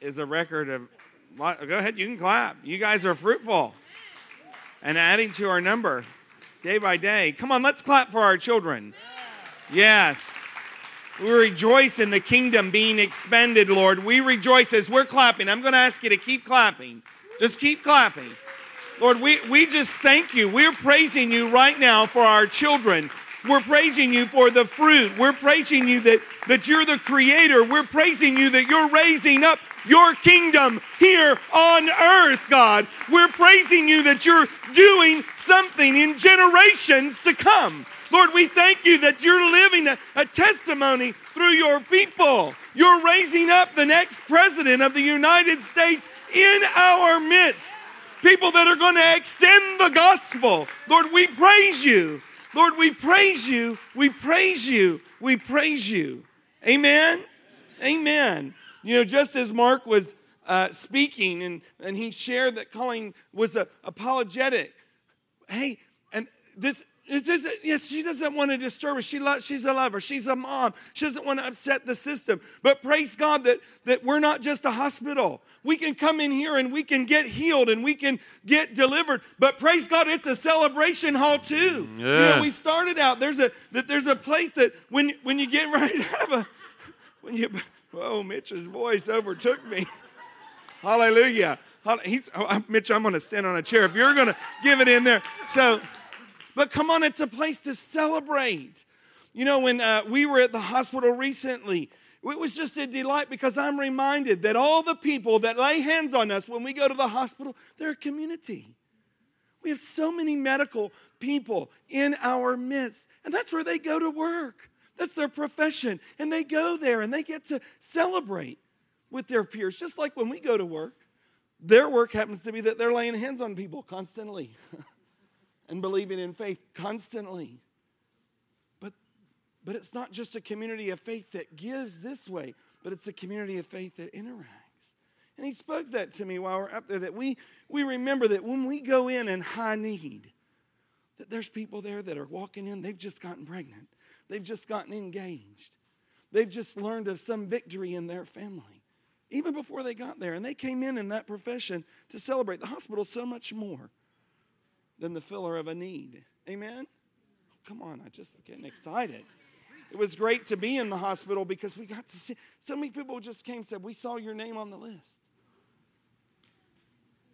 is a record of. Go ahead, you can clap. You guys are fruitful and adding to our number day by day. Come on, let's clap for our children. Yes. We rejoice in the kingdom being expanded, Lord. We rejoice as we're clapping. I'm going to ask you to keep clapping. Just keep clapping. Lord, we, we just thank you. We're praising you right now for our children. We're praising you for the fruit. We're praising you that, that you're the creator. We're praising you that you're raising up your kingdom here on earth, God. We're praising you that you're doing something in generations to come. Lord, we thank you that you're living a, a, testimony through your people. You're raising up the next president of the United States in our midst. People that are going to extend the gospel. Lord, we praise you. Lord, we praise you. We praise you. We praise you. Amen. Amen. You know, just as Mark was uh, speaking and, and he shared that calling was a, apologetic. Hey, and this it's just, yes, she doesn't want to disturb us. She lo- she's a lover. She's a mom. She doesn't want to upset the system. But praise God that, that we're not just a hospital. We can come in here and we can get healed and we can get delivered. But praise God, it's a celebration hall too. Yeah. You know, we started out, there's a that there's a place that when when you get ready to have a when you oh Mitch's voice overtook me. Hallelujah. He's, oh, Mitch, I'm going to stand on a chair if you're going to give it in there. So but come on, it's a place to celebrate. You know, when uh, we were at the hospital recently, it was just a delight because I'm reminded that all the people that lay hands on us when we go to the hospital, they're a community. We have so many medical people in our midst, and that's where they go to work. That's their profession. And they go there and they get to celebrate with their peers, just like when we go to work. Their work happens to be that they're laying hands on people constantly. and believing in faith constantly. But, but it's not just a community of faith that gives this way, but it's a community of faith that interacts. And he spoke that to me while we're up there that we, we remember that when we go in in high need, that there's people there that are walking in, they've just gotten pregnant, they've just gotten engaged, they've just learned of some victory in their family, even before they got there. And they came in in that profession to celebrate. The hospital so much more than the filler of a need. Amen? Come on, I just getting excited. It was great to be in the hospital because we got to see so many people just came said, We saw your name on the list.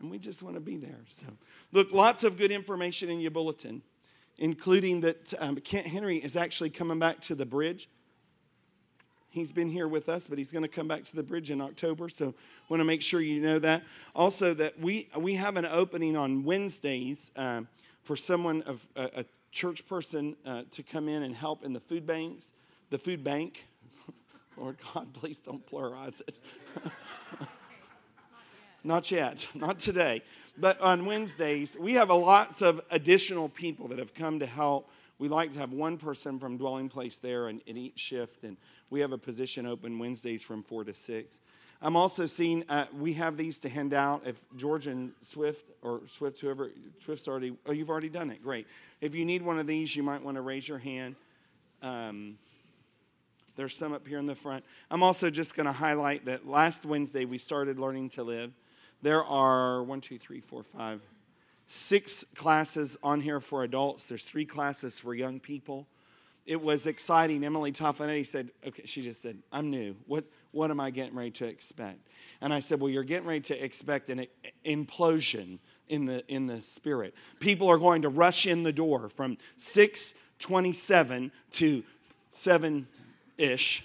And we just want to be there. So, look, lots of good information in your bulletin, including that um, Kent Henry is actually coming back to the bridge. He's been here with us, but he's going to come back to the bridge in October. So, want to make sure you know that. Also, that we we have an opening on Wednesdays um, for someone of a, a church person uh, to come in and help in the food banks, the food bank. Lord God, please don't pluralize it. not yet, not today. But on Wednesdays, we have a lots of additional people that have come to help we like to have one person from dwelling place there in, in each shift, and we have a position open Wednesdays from 4 to 6. I'm also seeing, uh, we have these to hand out. If George and Swift, or Swift, whoever, Swift's already, oh, you've already done it. Great. If you need one of these, you might want to raise your hand. Um, there's some up here in the front. I'm also just going to highlight that last Wednesday we started Learning to Live. There are one, two, three, four, five, six classes on here for adults, there's three classes for young people. It was exciting. Emily Toffanetti said, okay, she just said, I'm new. What, what am I getting ready to expect? And I said, well, you're getting ready to expect an implosion in the, in the spirit. People are going to rush in the door from 627 to 7 ish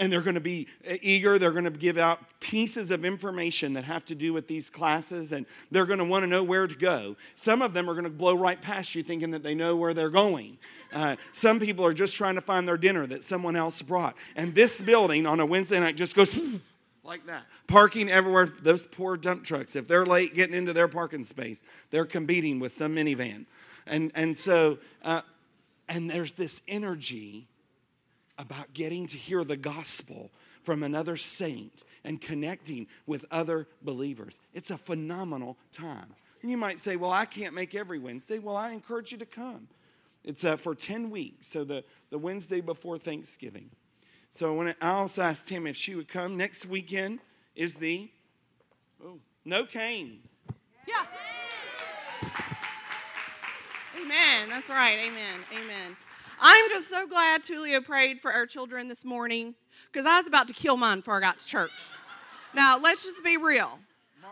and they're going to be uh, eager. They're going to give out pieces of information that have to do with these classes, and they're going to want to know where to go. Some of them are going to blow right past you thinking that they know where they're going. Uh, some people are just trying to find their dinner that someone else brought. And this building on a Wednesday night just goes like that. Parking everywhere. Those poor dump trucks, if they're late getting into their parking space, they're competing with some minivan. And, and so, uh, and there's this energy about getting to hear the gospel from another saint and connecting with other believers. It's a phenomenal time. And you might say, Well, I can't make every Wednesday. Well, I encourage you to come. It's uh, for 10 weeks, so the, the Wednesday before Thanksgiving. So when I also asked him if she would come next weekend, is the oh, no cane. Yeah. Amen. That's right. Amen. Amen. I'm just so glad Tulio prayed for our children this morning because I was about to kill mine before I got to church. Now, let's just be real.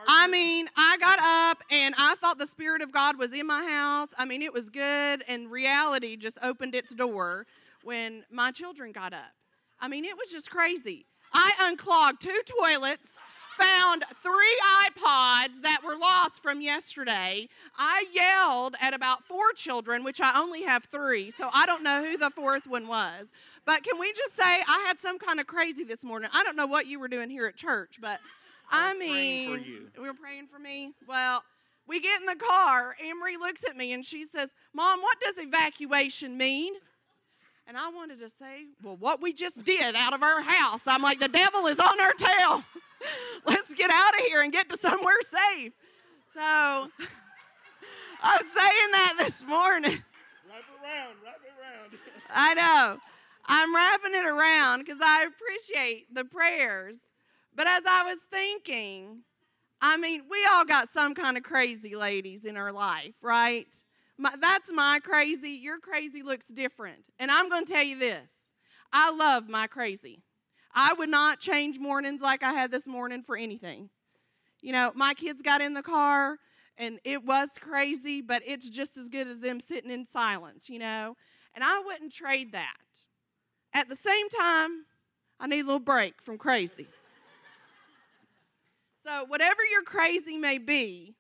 I mean, I got up and I thought the Spirit of God was in my house. I mean, it was good, and reality just opened its door when my children got up. I mean, it was just crazy. I unclogged two toilets, found three iPods that were lost from yesterday. I yelled at about four children, which I only have three, so I don't know who the fourth one was. But can we just say I had some kind of crazy this morning? I don't know what you were doing here at church, but I, I mean, we were praying for me. Well, we get in the car. Emery looks at me and she says, Mom, what does evacuation mean? And I wanted to say, Well, what we just did out of our house. I'm like, The devil is on our tail. Let's get out of here and get to somewhere safe. So I'm saying that this morning. Wrap it around, wrap it around. I know. I'm wrapping it around because I appreciate the prayers. But as I was thinking, I mean, we all got some kind of crazy ladies in our life, right? My, that's my crazy. Your crazy looks different. And I'm going to tell you this I love my crazy. I would not change mornings like I had this morning for anything. You know, my kids got in the car and it was crazy, but it's just as good as them sitting in silence, you know? And I wouldn't trade that. At the same time, I need a little break from crazy. So, whatever your crazy may be,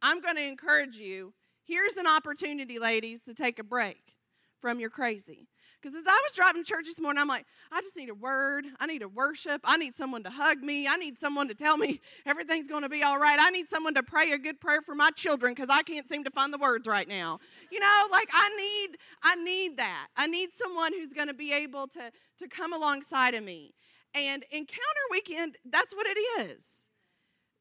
I'm going to encourage you. Here's an opportunity, ladies, to take a break from your crazy. Because as I was driving to church this morning, I'm like, I just need a word. I need a worship. I need someone to hug me. I need someone to tell me everything's going to be all right. I need someone to pray a good prayer for my children because I can't seem to find the words right now. You know, like I need, I need that. I need someone who's going to be able to, to come alongside of me. And Encounter Weekend, that's what it is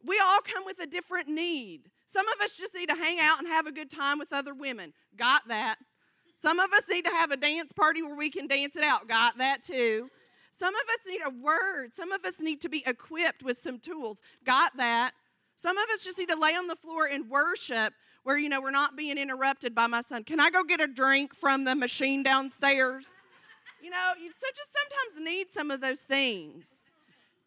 we all come with a different need. Some of us just need to hang out and have a good time with other women. Got that. Some of us need to have a dance party where we can dance it out. Got that too. Some of us need a word. Some of us need to be equipped with some tools. Got that. Some of us just need to lay on the floor and worship where, you know, we're not being interrupted by my son. Can I go get a drink from the machine downstairs? You know, you just sometimes need some of those things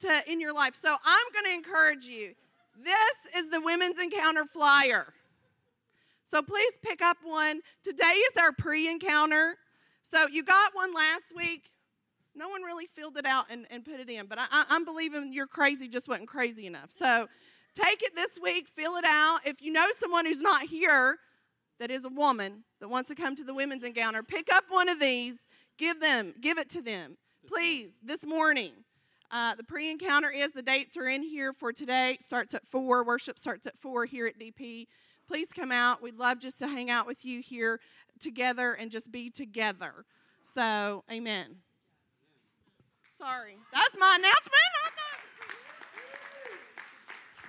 to in your life. So I'm going to encourage you this is the Women's Encounter flyer. So please pick up one. Today is our pre encounter. So you got one last week. No one really filled it out and, and put it in, but I, am believing your crazy just wasn't crazy enough. So take it this week, fill it out. If you know someone who's not here that is a woman that wants to come to the women's encounter, pick up one of these, give them, give it to them. Please, this morning. Uh, the pre encounter is the dates are in here for today. starts at 4. Worship starts at 4 here at DP. Please come out. We'd love just to hang out with you here together and just be together. So, amen. Sorry. That's my announcement.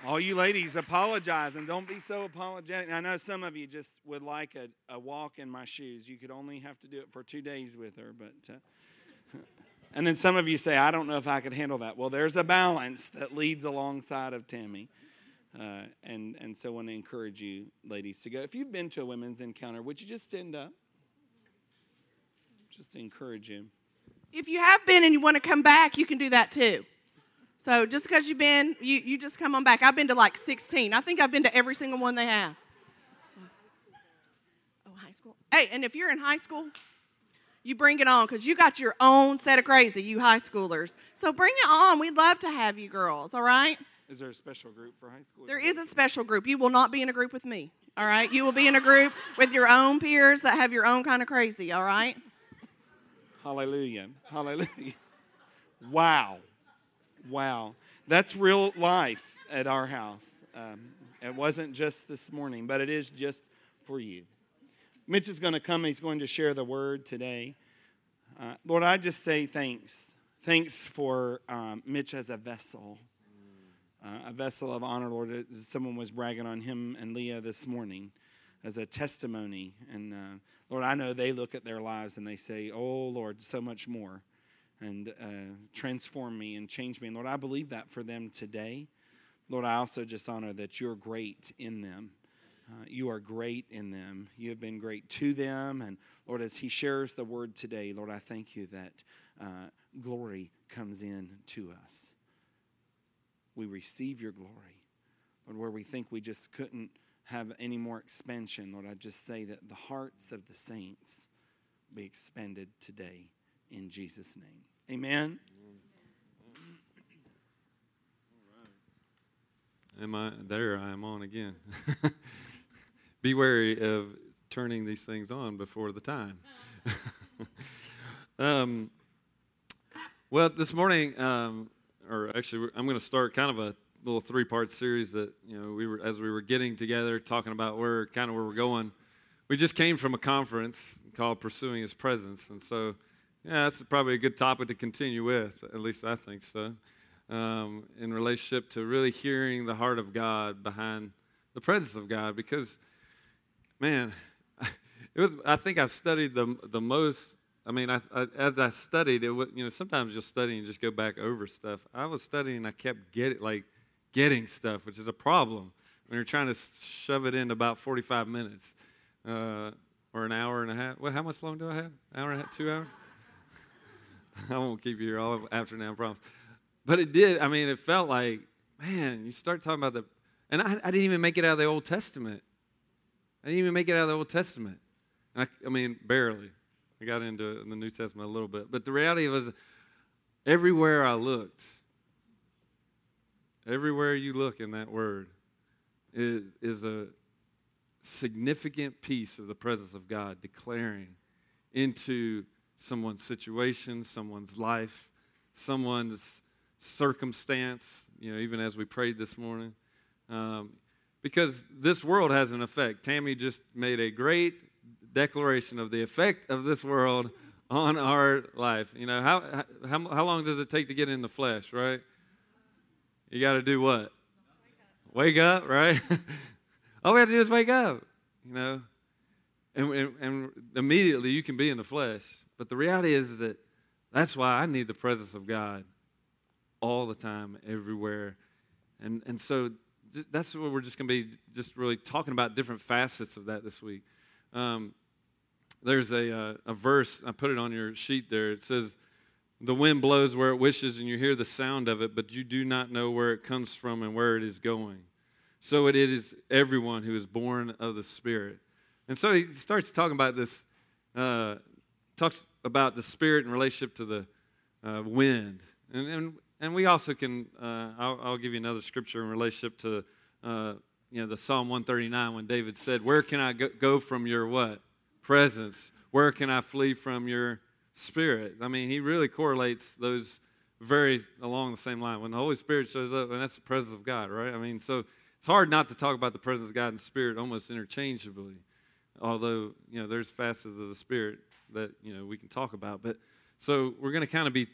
All you ladies, apologize and don't be so apologetic. I know some of you just would like a, a walk in my shoes. You could only have to do it for two days with her, but. Uh, and then some of you say, I don't know if I could handle that. Well, there's a balance that leads alongside of Tammy. Uh, and, and so I want to encourage you, ladies, to go. If you've been to a women's encounter, would you just stand up? Just to encourage you. If you have been and you want to come back, you can do that too. So just because you've been, you, you just come on back. I've been to like 16. I think I've been to every single one they have. Oh, high school. Hey, and if you're in high school, you bring it on because you got your own set of crazy, you high schoolers. So bring it on. We'd love to have you girls, all right? Is there a special group for high school? There is a special group. You will not be in a group with me, all right? You will be in a group with your own peers that have your own kind of crazy, all right? Hallelujah. Hallelujah. Wow. Wow. That's real life at our house. Um, it wasn't just this morning, but it is just for you. Mitch is going to come. He's going to share the word today. Uh, Lord, I just say thanks. Thanks for um, Mitch as a vessel, uh, a vessel of honor, Lord. Someone was bragging on him and Leah this morning as a testimony. And uh, Lord, I know they look at their lives and they say, Oh, Lord, so much more. and uh, transform me and change me. And Lord, I believe that for them today. Lord, I also just honor that you're great in them. Uh, you are great in them. You have been great to them. And Lord, as he shares the word today, Lord, I thank you that uh, glory comes in to us. We receive your glory. Lord, where we think we just couldn't have any more expansion, Lord, I just say that the hearts of the saints be expanded today in Jesus' name. Amen. Am I there? I am on again. Be wary of turning these things on before the time. um, well, this morning, um, or actually, I'm going to start kind of a little three-part series that you know we were as we were getting together, talking about where kind of where we're going. We just came from a conference called "Pursuing His Presence," and so yeah, that's probably a good topic to continue with. At least I think so um, in relationship to really hearing the heart of God behind the presence of God. Because, man, it was. I think I've studied the the most. I mean, I, I, as I studied, it was, you know, sometimes you'll study and just go back over stuff. I was studying, I kept getting like getting stuff, which is a problem when you're trying to shove it in about 45 minutes uh, or an hour and a half. Well, how much long do I have? Hour and a half, two hours? I won't keep you here all afternoon, I promise. But it did. I mean, it felt like, man, you start talking about the, and I, I didn't even make it out of the Old Testament. I didn't even make it out of the Old Testament. I, I, mean, barely. I got into in the New Testament a little bit. But the reality was, everywhere I looked, everywhere you look in that word, is, is a significant piece of the presence of God declaring into someone's situation, someone's life, someone's circumstance, you know, even as we prayed this morning. Um, because this world has an effect. Tammy just made a great declaration of the effect of this world on our life. You know, how, how, how long does it take to get in the flesh, right? You got to do what? Wake up, wake up right? All we have to do is wake up, you know. And, and, and immediately you can be in the flesh. But the reality is that that's why I need the presence of God all the time, everywhere. And, and so that's what we're just going to be just really talking about different facets of that this week. Um, there's a, uh, a verse, I put it on your sheet there. It says, The wind blows where it wishes, and you hear the sound of it, but you do not know where it comes from and where it is going. So it is everyone who is born of the Spirit. And so he starts talking about this, uh, talks about the Spirit in relationship to the uh, wind. And, and and we also can, uh, I'll, I'll, give you another scripture in relationship to, uh, you know, the Psalm 139 when David said, Where can I go from your what? Presence. Where can I flee from your spirit? I mean, he really correlates those very along the same line. When the Holy Spirit shows up, and that's the presence of God, right? I mean, so it's hard not to talk about the presence of God and Spirit almost interchangeably. Although, you know, there's facets of the Spirit that, you know, we can talk about. But so we're going to kind of be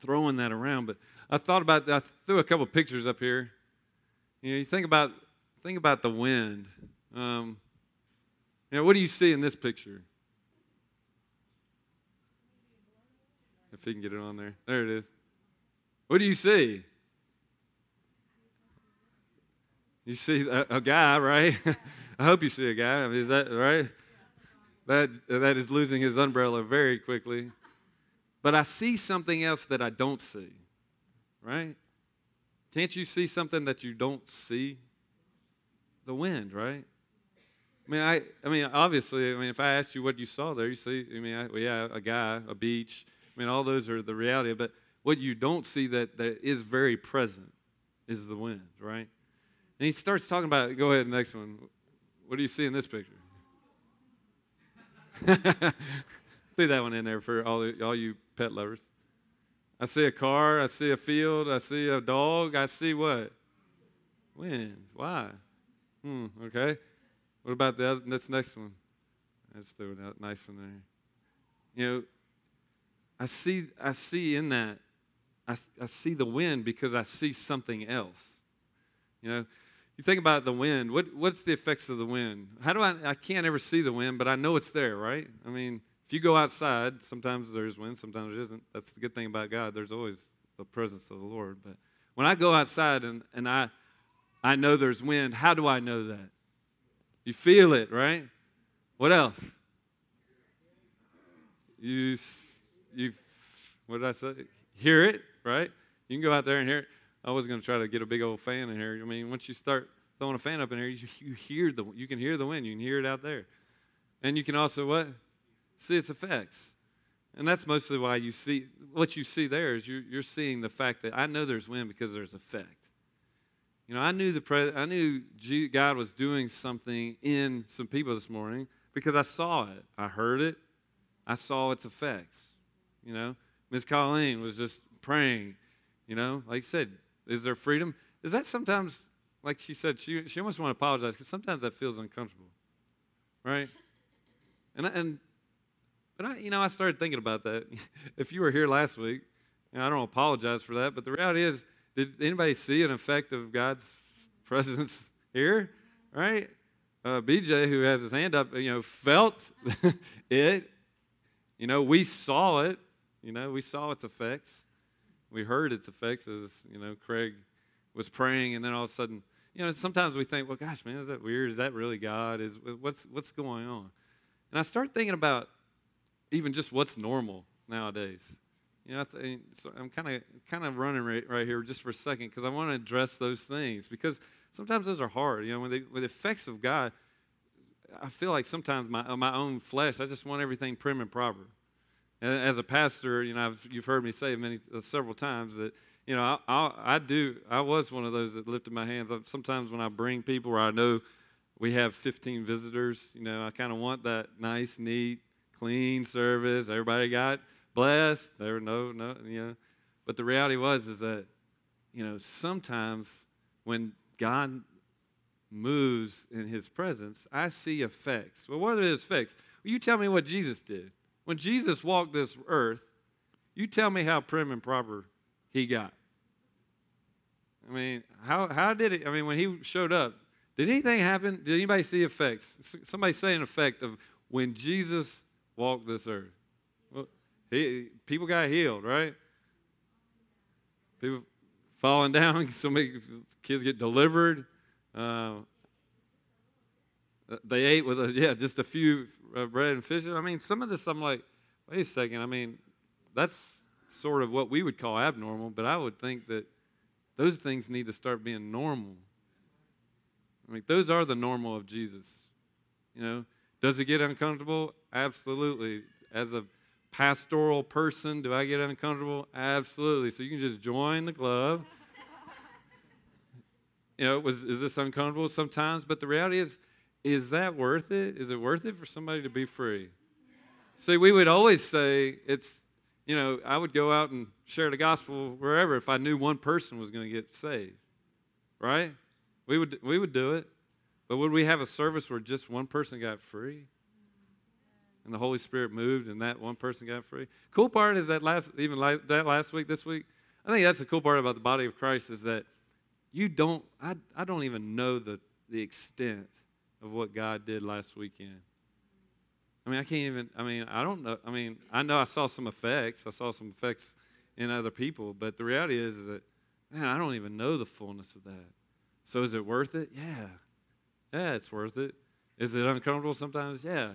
throwing that around. But I thought about I threw a couple pictures up here. You know, you think about think about the wind. Um, you know, what do you see in this picture? If he can get it on there, there it is. What do you see? You see a, a guy, right? I hope you see a guy. I mean, is that right? That that is losing his umbrella very quickly. But I see something else that I don't see, right? Can't you see something that you don't see? The wind, right? I mean, I, I mean, obviously, I mean, if I asked you what you saw there, you see, I mean, I, well, yeah, a guy, a beach. I mean, all those are the reality. But what you don't see that, that is very present is the wind, right? And he starts talking about, go ahead, next one. What do you see in this picture? Threw that one in there for all, all you pet lovers. I see a car, I see a field, I see a dog, I see what? Wind. Why? Hmm, okay. What about the other, this next one? Do a nice one there. You know, I see, I see in that, I, I see the wind because I see something else. You know, you think about the wind. What, what's the effects of the wind? How do I? I can't ever see the wind, but I know it's there, right? I mean, if you go outside, sometimes there's wind, sometimes there isn't. That's the good thing about God. There's always the presence of the Lord. But when I go outside and, and I, I know there's wind, how do I know that? You feel it, right? What else? You, you, what did I say? Hear it, right? You can go out there and hear it. I was going to try to get a big old fan in here. I mean, once you start throwing a fan up in here, you, you hear the, you can hear the wind. You can hear it out there, and you can also what? See its effects. And that's mostly why you see what you see there is you're, you're seeing the fact that I know there's wind because there's effect. You know, I knew the pre- I knew God was doing something in some people this morning because I saw it, I heard it, I saw its effects. You know, Miss Colleen was just praying. You know, like I said, is there freedom? Is that sometimes, like she said, she she almost want to apologize because sometimes that feels uncomfortable, right? And and but I, you know, I started thinking about that. if you were here last week, I don't apologize for that, but the reality is, did anybody see an effect of God's presence here? Right? Uh, BJ, who has his hand up, you know, felt it. You know, we saw it. You know, we saw its effects. We heard its effects as, you know, Craig was praying, and then all of a sudden, you know, sometimes we think, well, gosh, man, is that weird? Is that really God? Is what's what's going on? And I start thinking about even just what's normal nowadays. You know, I th- so I'm kind of kind of running right, right here just for a second because I want to address those things because sometimes those are hard. You know, when, they, with the effects of God, I feel like sometimes my my own flesh, I just want everything prim and proper. And as a pastor, you know, I've, you've heard me say many uh, several times that you know I, I, I do. I was one of those that lifted my hands. Sometimes when I bring people where I know we have 15 visitors, you know, I kind of want that nice, neat clean service. Everybody got blessed. There were no, no, you know. But the reality was is that, you know, sometimes when God moves in his presence, I see effects. Well, what are the effects? Well, you tell me what Jesus did. When Jesus walked this earth, you tell me how prim and proper he got. I mean, how, how did it? I mean, when he showed up, did anything happen? Did anybody see effects? Somebody say an effect of when Jesus walked this earth. Well, he, people got healed, right? People falling down. Somebody, kids get delivered. Uh, they ate with a, yeah, just a few uh, bread and fish. I mean, some of this, I'm like, wait a second. I mean, that's sort of what we would call abnormal, but I would think that those things need to start being normal. I mean, those are the normal of Jesus. You know, does it get uncomfortable? Absolutely. As a pastoral person, do I get uncomfortable? Absolutely. So you can just join the club. you know, was is this uncomfortable sometimes? But the reality is, is that worth it? Is it worth it for somebody to be free? See, we would always say it's, you know, I would go out and share the gospel wherever if I knew one person was going to get saved. Right? We would we would do it. But would we have a service where just one person got free? And the Holy Spirit moved and that one person got free? Cool part is that last, even that last week, this week, I think that's the cool part about the body of Christ is that you don't, I, I don't even know the, the extent of what God did last weekend. I mean, I can't even, I mean, I don't know. I mean, I know I saw some effects. I saw some effects in other people, but the reality is, is that, man, I don't even know the fullness of that. So is it worth it? Yeah. Yeah, it's worth it. Is it uncomfortable sometimes? Yeah.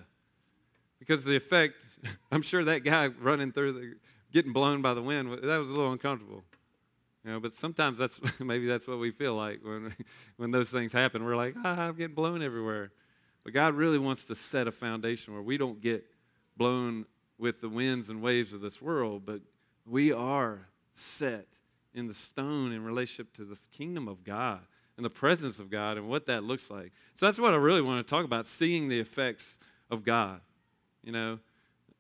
Because the effect, I'm sure that guy running through the, getting blown by the wind, that was a little uncomfortable. You know, but sometimes that's maybe that's what we feel like when when those things happen. We're like, ah, I'm getting blown everywhere. But God really wants to set a foundation where we don't get blown with the winds and waves of this world, but we are set in the stone in relationship to the kingdom of God and the presence of God and what that looks like. So that's what I really want to talk about, seeing the effects of God. You know,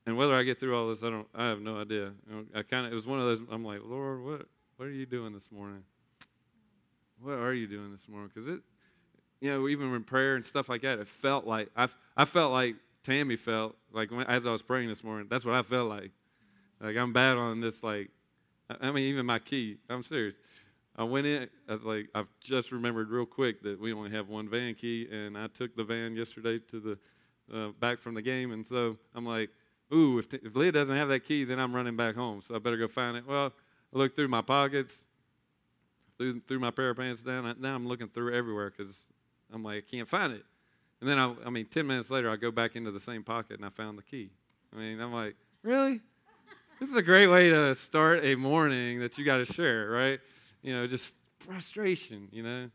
and whether I get through all this, I don't. I have no idea. I kind of. It was one of those. I'm like, Lord, what what are you doing this morning? What are you doing this morning? Because it, you know, even in prayer and stuff like that, it felt like I I felt like Tammy felt like when, as I was praying this morning. That's what I felt like. Like I'm bad on this. Like, I mean, even my key. I'm serious. I went in, I was like, I've just remembered real quick that we only have one van key, and I took the van yesterday to the uh, back from the game, and so I'm like, ooh, if, if Leah doesn't have that key, then I'm running back home, so I better go find it. Well, I looked through my pockets, through, through my pair of pants down. Now I'm looking through everywhere because I'm like, I can't find it. And then, I, I mean, 10 minutes later, I go back into the same pocket and I found the key. I mean, I'm like, really? This is a great way to start a morning that you got to share, right? You know, just frustration, you know.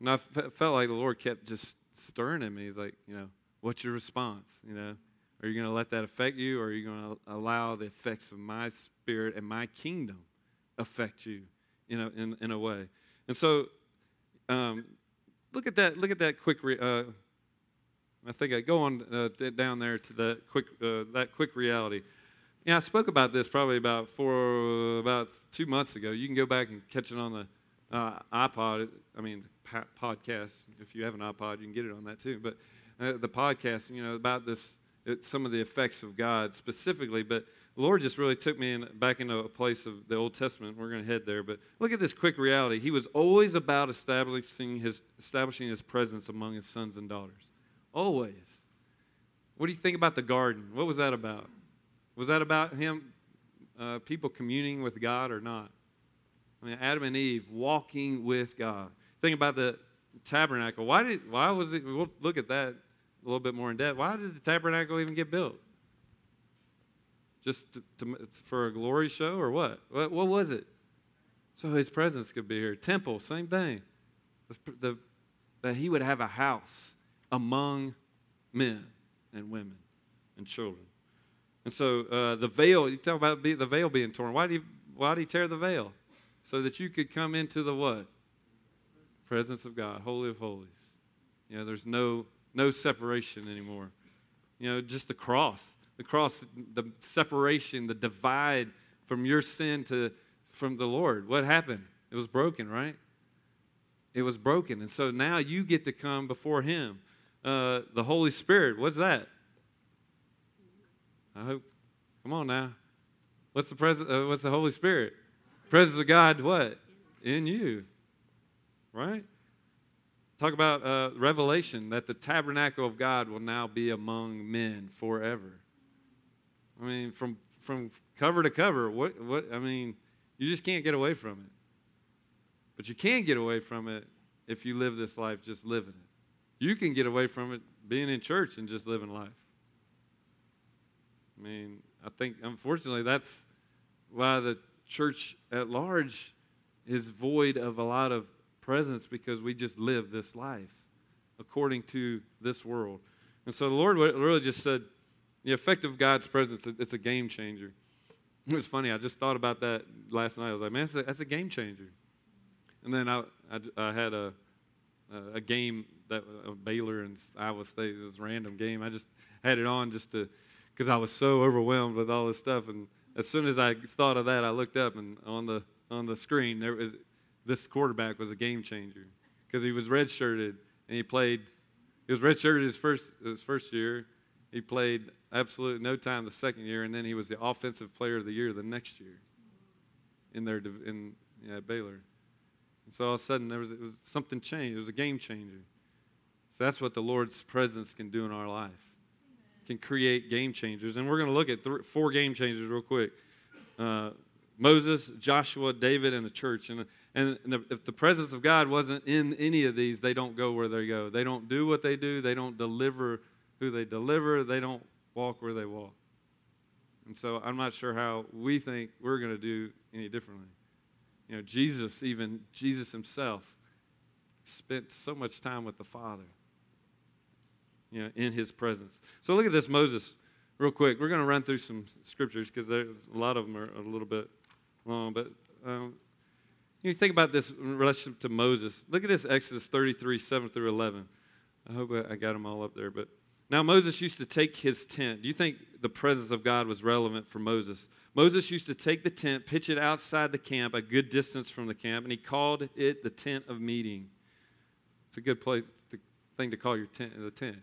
And I f- felt like the Lord kept just stirring in me. He's like, you know, what's your response? You know, are you going to let that affect you, or are you going to allow the effects of my spirit and my kingdom affect you, you know, in, in a way? And so, um, look at that. Look at that quick. Re- uh, I think I go on uh, down there to that quick uh, that quick reality. Yeah, I spoke about this probably about four about two months ago. You can go back and catch it on the uh, iPod. I mean, podcast. If you have an iPod, you can get it on that too. But uh, the podcast, you know, about this, some of the effects of God specifically. But the Lord just really took me in, back into a place of the Old Testament. We're going to head there. But look at this quick reality. He was always about establishing his establishing his presence among his sons and daughters. Always. What do you think about the garden? What was that about? Was that about him, uh, people communing with God or not? I mean, Adam and Eve walking with God. Think about the tabernacle. Why did? Why was it? We'll look at that a little bit more in depth. Why did the tabernacle even get built? Just to, to, for a glory show or what? what? What was it? So His presence could be here. Temple, same thing. The, the, that He would have a house among men and women and children. And so uh, the veil, you talk about the veil being torn. Why did, he, why did he tear the veil? So that you could come into the what? Presence of God, Holy of Holies. You know, there's no, no separation anymore. You know, just the cross. The cross, the separation, the divide from your sin to from the Lord. What happened? It was broken, right? It was broken. And so now you get to come before Him uh, the Holy Spirit. What's that? I hope. Come on now. What's the presence? Uh, what's the Holy Spirit? Presence of God. What in you? Right. Talk about uh, revelation that the tabernacle of God will now be among men forever. I mean, from from cover to cover. What what? I mean, you just can't get away from it. But you can get away from it if you live this life just living it. You can get away from it being in church and just living life. I mean, I think unfortunately that's why the church at large is void of a lot of presence because we just live this life according to this world. And so the Lord really just said, the effect of God's presence, it's a game changer. It was funny. I just thought about that last night. I was like, man, that's a, game changer. And then I, I, I had a, a game that uh, Baylor and Iowa State. A random game. I just had it on just to because I was so overwhelmed with all this stuff. And as soon as I thought of that, I looked up and on the on the screen there was this quarterback was a game changer because he was redshirted and he played. He was redshirted his first his first year. He played absolutely no time the second year, and then he was the offensive player of the year the next year in their in yeah, Baylor. And so all of a sudden there was, was something changed. It was a game changer. So that's what the Lord's presence can do in our life. Can create game changers. And we're going to look at four game changers real quick. Uh, Moses, Joshua, David, and the church. And, and, and if the presence of God wasn't in any of these, they don't go where they go. They don't do what they do. They don't deliver who they deliver. They don't walk where they walk. And so I'm not sure how we think we're going to do any differently. You know, Jesus, even Jesus himself, spent so much time with the Father you know, in his presence. So look at this Moses real quick. We're going to run through some scriptures because there's a lot of them are a little bit long. But um, you think about this in relation to Moses. Look at this Exodus 33, 7 through 11. I hope I got them all up there. But now Moses used to take his tent. Do you think the presence of God was relevant for Moses? Moses used to take the tent, pitch it outside the camp, a good distance from the camp, and he called it the tent of meeting. It's a good place, the thing to call your tent, the tent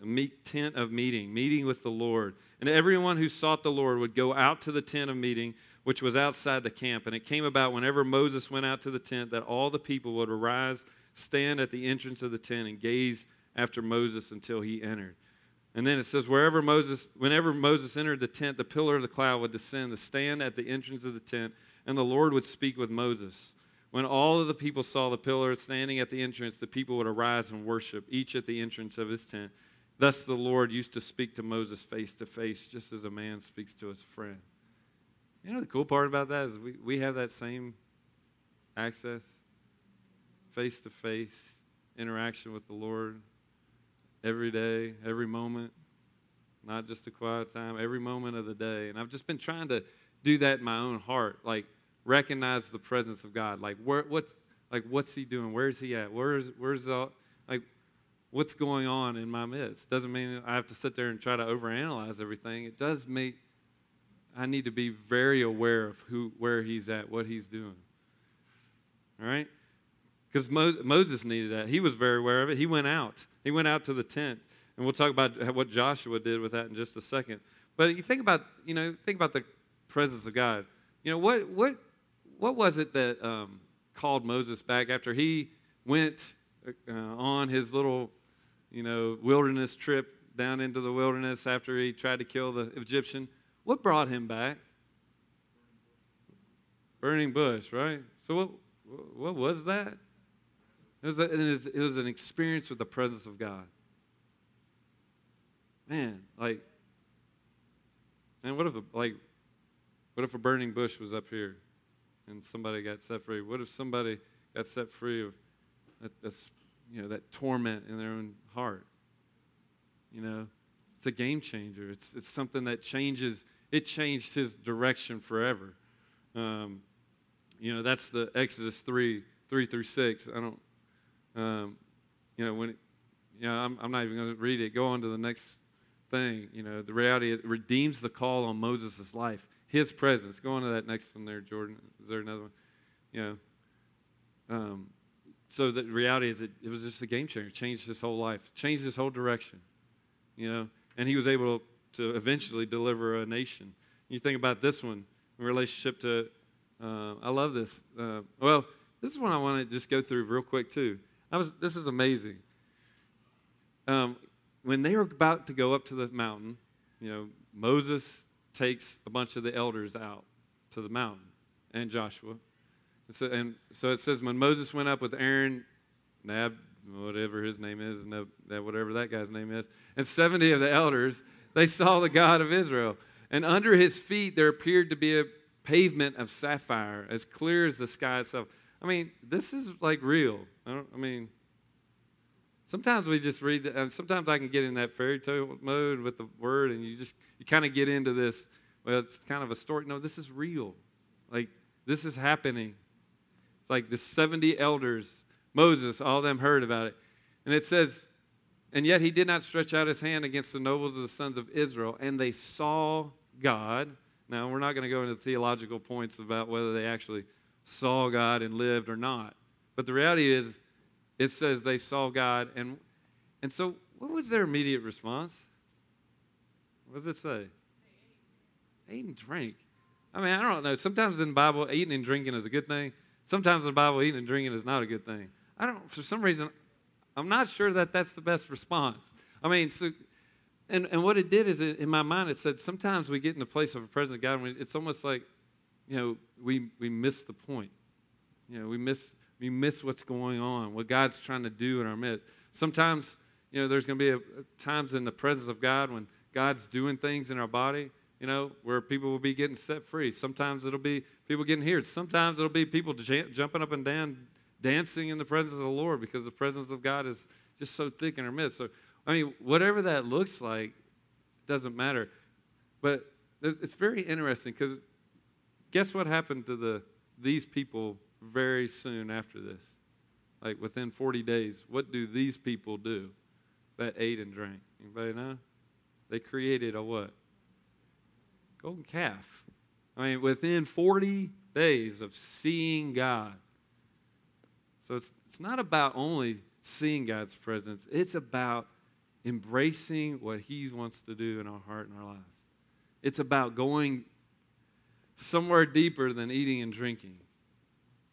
meet, tent of meeting, meeting with the Lord. And everyone who sought the Lord would go out to the tent of meeting, which was outside the camp. And it came about whenever Moses went out to the tent that all the people would arise, stand at the entrance of the tent, and gaze after Moses until he entered. And then it says, wherever Moses, whenever Moses entered the tent, the pillar of the cloud would descend to stand at the entrance of the tent, and the Lord would speak with Moses. When all of the people saw the pillar standing at the entrance, the people would arise and worship, each at the entrance of his tent. Thus the Lord used to speak to Moses face to face, just as a man speaks to his friend. You know the cool part about that is we, we have that same access, face to face interaction with the Lord every day, every moment, not just a quiet time, every moment of the day. And I've just been trying to do that in my own heart, like recognize the presence of God. Like where, what's like what's He doing? Where's He at? Where's where's all like what's going on in my midst? Doesn't mean I have to sit there and try to overanalyze everything. It does make I need to be very aware of who where He's at, what He's doing. All right. Because Mo- Moses needed that. He was very aware of it. He went out. He went out to the tent. And we'll talk about what Joshua did with that in just a second. But you think about, you know, think about the presence of God. You know, what, what, what was it that um, called Moses back after he went uh, on his little, you know, wilderness trip down into the wilderness after he tried to kill the Egyptian? What brought him back? Burning bush, right? So what, what was that? It was, a, it was an experience with the presence of God. Man, like, man, what if a, like, what if a burning bush was up here, and somebody got set free? What if somebody got set free of that, that's, you know, that torment in their own heart? You know, it's a game changer. It's it's something that changes. It changed his direction forever. Um, you know, that's the Exodus three three through six. I don't um, you know, when, it, you know, I'm, I'm not even going to read it. Go on to the next thing. You know, the reality it redeems the call on Moses' life, his presence. Go on to that next one there, Jordan. Is there another one? You know, um, so the reality is it, it was just a game changer. It changed his whole life, changed his whole direction. You know, and he was able to eventually deliver a nation. You think about this one in relationship to, uh, I love this. Uh, well, this is one I want to just go through real quick too. I was, this is amazing. Um, when they were about to go up to the mountain, you know, Moses takes a bunch of the elders out to the mountain and Joshua. And so, and so it says, when Moses went up with Aaron, Nab, whatever his name is, Nab, whatever that guy's name is, and 70 of the elders, they saw the God of Israel. And under his feet there appeared to be a pavement of sapphire, as clear as the sky itself. I mean, this is like real. I, I mean, sometimes we just read that. Sometimes I can get in that fairy tale mode with the word, and you just you kind of get into this. Well, it's kind of a story. No, this is real. Like this is happening. It's like the seventy elders, Moses, all them heard about it, and it says, and yet he did not stretch out his hand against the nobles of the sons of Israel, and they saw God. Now we're not going to go into theological points about whether they actually saw God and lived or not. But the reality is, it says they saw God. And, and so, what was their immediate response? What does it say? Ate and drank. I mean, I don't know. Sometimes in the Bible, eating and drinking is a good thing. Sometimes in the Bible, eating and drinking is not a good thing. I don't, for some reason, I'm not sure that that's the best response. I mean, so, and, and what it did is, it, in my mind, it said sometimes we get in the place of a presence of God, and it's almost like, you know, we, we miss the point. You know, we miss, we miss what's going on, what God's trying to do in our midst. Sometimes, you know, there's going to be a, times in the presence of God when God's doing things in our body, you know, where people will be getting set free. Sometimes it'll be people getting healed. Sometimes it'll be people j- jumping up and down, dancing in the presence of the Lord because the presence of God is just so thick in our midst. So, I mean, whatever that looks like, doesn't matter. But it's very interesting because guess what happened to the these people very soon after this? Like within 40 days, what do these people do that ate and drank? Anybody know? They created a what? Golden calf. I mean, within 40 days of seeing God. So it's, it's not about only seeing God's presence, it's about embracing what He wants to do in our heart and our lives. It's about going somewhere deeper than eating and drinking.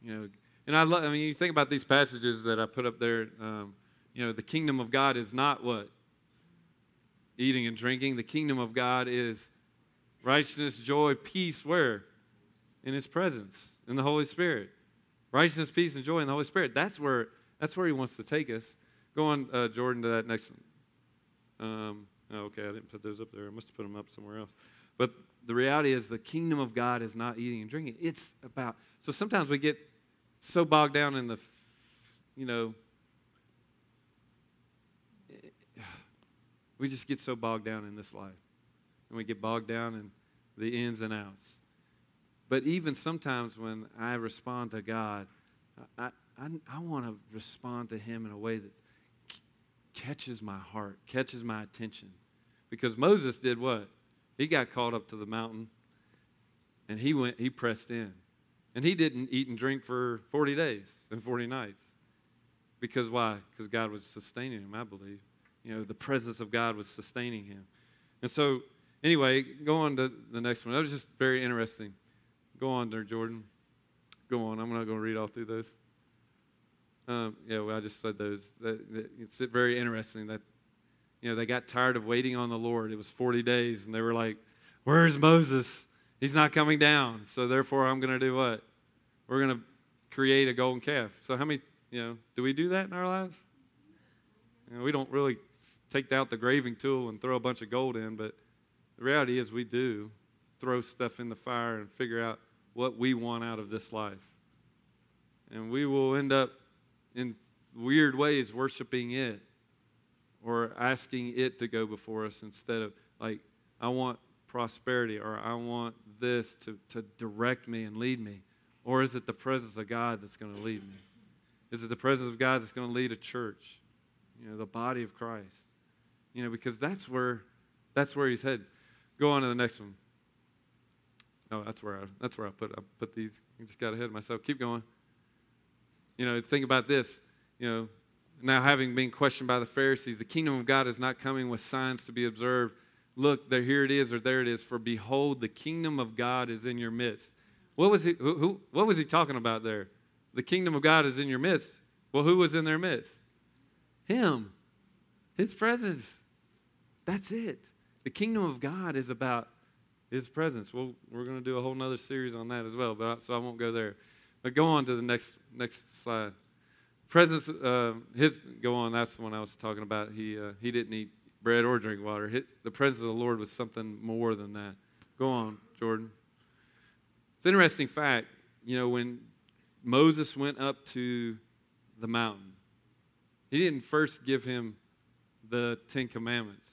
You know, and I love, I mean, you think about these passages that I put up there. Um, you know, the kingdom of God is not what? eating and drinking. The kingdom of God is righteousness, joy, peace. Where? In His presence, in the Holy Spirit. Righteousness, peace, and joy in the Holy Spirit. That's where, that's where He wants to take us. Go on, uh, Jordan, to that next one. Um, oh, okay, I didn't put those up there. I must have put them up somewhere else. But the reality is, the kingdom of God is not eating and drinking. It's about. So sometimes we get so bogged down in the, you know, we just get so bogged down in this life. And we get bogged down in the ins and outs. But even sometimes when I respond to God, I, I, I want to respond to Him in a way that catches my heart, catches my attention. Because Moses did what? He got caught up to the mountain and he went, he pressed in. And he didn't eat and drink for 40 days and 40 nights. Because why? Because God was sustaining him, I believe. You know, the presence of God was sustaining him. And so, anyway, go on to the next one. That was just very interesting. Go on there, Jordan. Go on. I'm not going to read all through those. Um, yeah, well, I just said those. That, that, it's very interesting that, you know, they got tired of waiting on the Lord. It was 40 days, and they were like, Where's Moses? He's not coming down. So therefore, I'm going to do what? We're going to create a golden calf. So how many, you know, do we do that in our lives? You know, we don't really take out the graving tool and throw a bunch of gold in, but the reality is we do throw stuff in the fire and figure out what we want out of this life. And we will end up in weird ways worshiping it or asking it to go before us instead of like, I want prosperity or I want this to, to direct me and lead me? Or is it the presence of God that's going to lead me? Is it the presence of God that's going to lead a church? You know, the body of Christ. You know, because that's where that's where he's headed. Go on to the next one. No, that's where I that's where I put I put these. I just got ahead of myself. Keep going. You know, think about this. You know, now having been questioned by the Pharisees, the kingdom of God is not coming with signs to be observed. Look, there here it is, or there it is. For behold, the kingdom of God is in your midst. What was he? Who, who, what was he talking about there? The kingdom of God is in your midst. Well, who was in their midst? Him, His presence. That's it. The kingdom of God is about His presence. Well, we're going to do a whole other series on that as well, but I, so I won't go there. But go on to the next next slide. Presence. Uh, his go on. That's the one I was talking about. He uh, he didn't eat bread or drink water. His, the presence of the Lord was something more than that. Go on, Jordan. It's an interesting fact. You know when Moses went up to the mountain, he didn't first give him the Ten Commandments.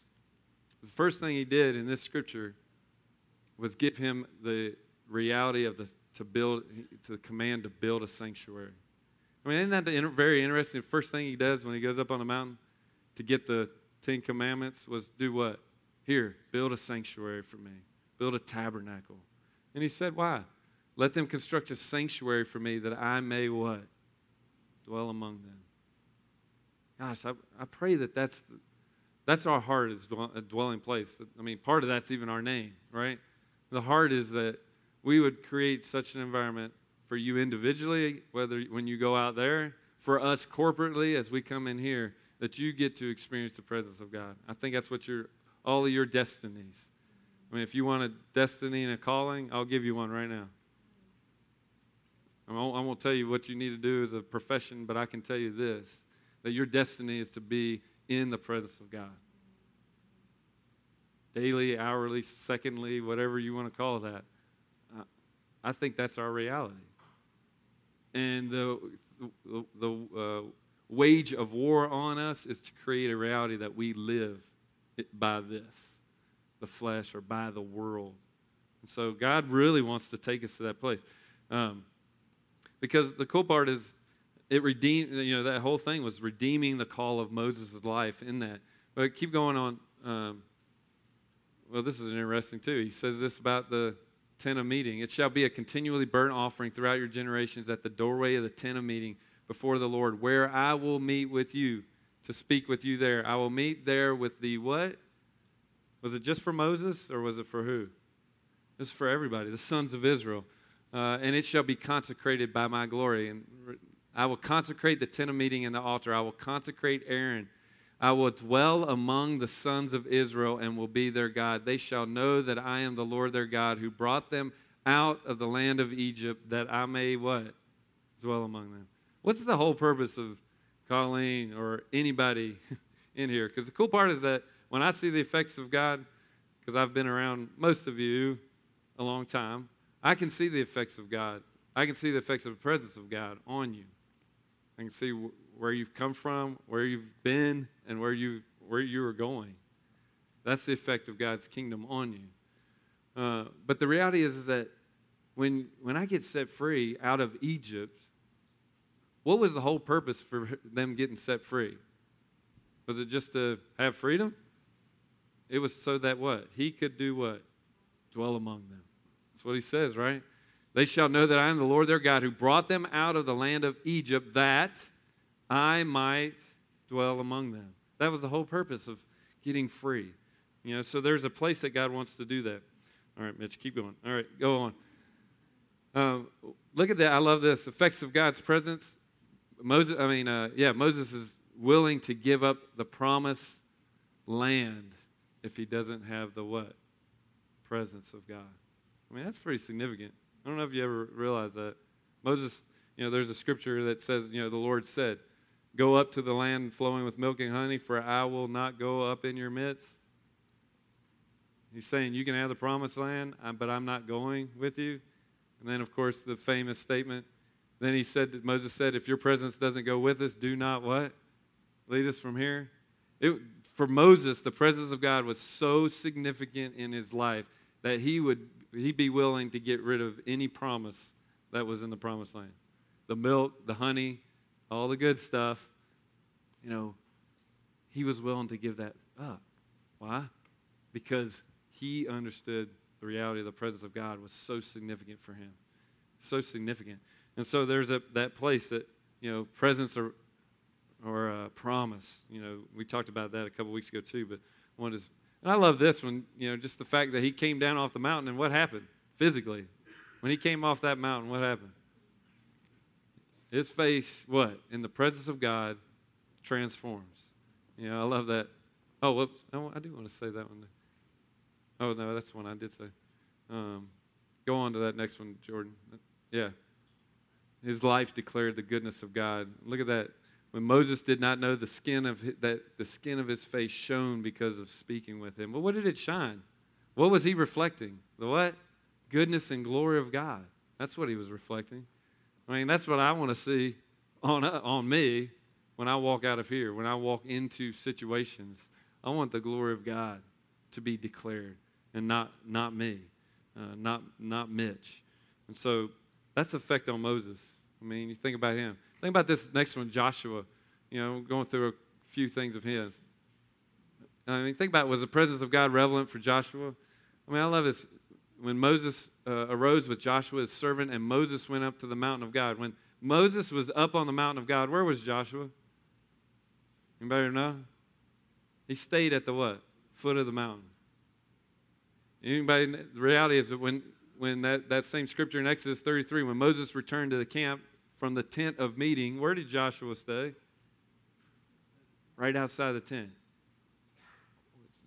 The first thing he did in this scripture was give him the reality of the to build to command to build a sanctuary. I mean, isn't that the very interesting? The First thing he does when he goes up on the mountain to get the Ten Commandments was do what? Here, build a sanctuary for me, build a tabernacle. And he said, Why? Let them construct a sanctuary for me that I may what? Dwell among them. Gosh, I, I pray that that's, the, that's our heart is a dwelling place. I mean, part of that's even our name, right? The heart is that we would create such an environment for you individually, whether when you go out there, for us corporately as we come in here, that you get to experience the presence of God. I think that's what your all of your destinies. I mean, if you want a destiny and a calling, I'll give you one right now. I won't tell you what you need to do as a profession, but I can tell you this that your destiny is to be in the presence of God. Daily, hourly, secondly, whatever you want to call that. I think that's our reality. And the, the, the uh, wage of war on us is to create a reality that we live by this, the flesh, or by the world. And so God really wants to take us to that place. Um, because the cool part is it redeemed, you know, that whole thing was redeeming the call of Moses' life in that. But keep going on. Um, well, this is interesting too. He says this about the tent of meeting. It shall be a continually burnt offering throughout your generations at the doorway of the tent of meeting before the Lord, where I will meet with you to speak with you there. I will meet there with the what? Was it just for Moses or was it for who? This is for everybody, the sons of Israel. Uh, and it shall be consecrated by my glory. And I will consecrate the tent of meeting and the altar. I will consecrate Aaron I will dwell among the sons of Israel and will be their God. They shall know that I am the Lord their God who brought them out of the land of Egypt that I may what? Dwell among them. What's the whole purpose of Colleen or anybody in here? Because the cool part is that when I see the effects of God, because I've been around most of you a long time, I can see the effects of God. I can see the effects of the presence of God on you. I can see where you've come from, where you've been, and where you where you are going. That's the effect of God's kingdom on you. Uh, but the reality is, is that when when I get set free out of Egypt, what was the whole purpose for them getting set free? Was it just to have freedom? It was so that what? He could do what? Dwell among them. That's what he says, right? They shall know that I am the Lord their God who brought them out of the land of Egypt that I might dwell among them. That was the whole purpose of getting free. You know, so there's a place that God wants to do that. All right, Mitch, keep going. All right, go on. Uh, look at that. I love this. Effects of God's presence. Moses, I mean, uh, yeah, Moses is willing to give up the promised land if he doesn't have the what? Presence of God. I mean, that's pretty significant. I don't know if you ever realize that. Moses, you know, there's a scripture that says, you know, the Lord said, Go up to the land flowing with milk and honey, for I will not go up in your midst. He's saying, You can have the promised land, uh, but I'm not going with you. And then, of course, the famous statement. Then he said, Moses said, If your presence doesn't go with us, do not what? Lead us from here. It, for Moses, the presence of God was so significant in his life that he would he'd be willing to get rid of any promise that was in the promised land. The milk, the honey, all the good stuff, you know, he was willing to give that up. Why? Because he understood the reality of the presence of God was so significant for him. So significant. And so there's a, that place that, you know, presence or, or uh, promise. You know, we talked about that a couple weeks ago too, but one is, and I love this one, you know, just the fact that he came down off the mountain and what happened physically? When he came off that mountain, what happened? His face, what? In the presence of God, transforms. You know, I love that. Oh, whoops. I do want to say that one. Oh, no, that's the one I did say. Um, go on to that next one, Jordan. Yeah. His life declared the goodness of God. Look at that. When Moses did not know the skin of his, that the skin of his face shone because of speaking with him. Well, what did it shine? What was he reflecting? The what? Goodness and glory of God. That's what he was reflecting. I mean, that's what I want to see on, on me when I walk out of here, when I walk into situations. I want the glory of God to be declared and not, not me, uh, not, not Mitch. And so that's effect on Moses. I mean, you think about him. Think about this next one, Joshua. You know, going through a few things of his. I mean, think about it. was the presence of God relevant for Joshua? I mean, I love this when Moses uh, arose with Joshua his servant, and Moses went up to the mountain of God. When Moses was up on the mountain of God, where was Joshua? Anybody know? He stayed at the what? Foot of the mountain. Anybody? The reality is that when when that, that same scripture in Exodus 33, when Moses returned to the camp from the tent of meeting, where did Joshua stay? Right outside the tent.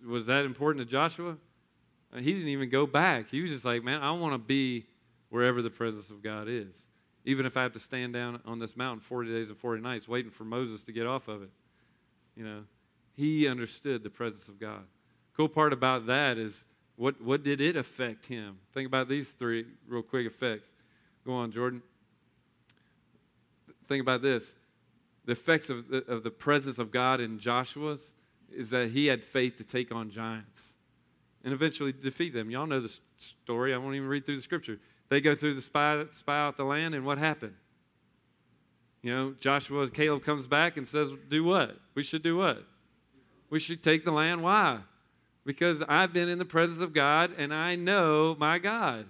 Was that important to Joshua? Uh, he didn't even go back. He was just like, man, I want to be wherever the presence of God is. Even if I have to stand down on this mountain 40 days and 40 nights waiting for Moses to get off of it. You know, he understood the presence of God. Cool part about that is what, what did it affect him? Think about these three real quick effects. Go on, Jordan. Think about this. The effects of the, of the presence of God in Joshua's is that he had faith to take on giants and eventually defeat them. Y'all know the story. I won't even read through the scripture. They go through the spy, spy out the land, and what happened? You know, Joshua, Caleb comes back and says, Do what? We should do what? We should take the land. Why? Because I've been in the presence of God and I know my God.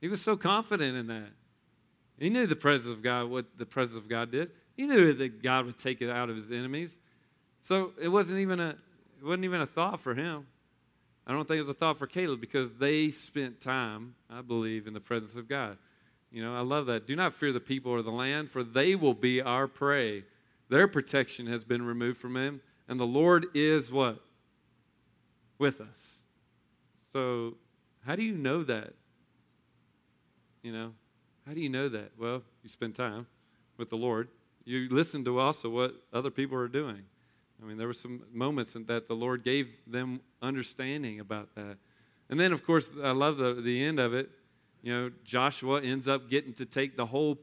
He was so confident in that. He knew the presence of God, what the presence of God did. He knew that God would take it out of his enemies. So it wasn't even a it wasn't even a thought for him. I don't think it was a thought for Caleb because they spent time, I believe, in the presence of God. You know, I love that. Do not fear the people or the land, for they will be our prey. their protection has been removed from them, and the Lord is what? With us. So, how do you know that? You know, how do you know that? Well, you spend time with the Lord. You listen to also what other people are doing. I mean, there were some moments in that the Lord gave them understanding about that. And then, of course, I love the, the end of it. You know, Joshua ends up getting to take the whole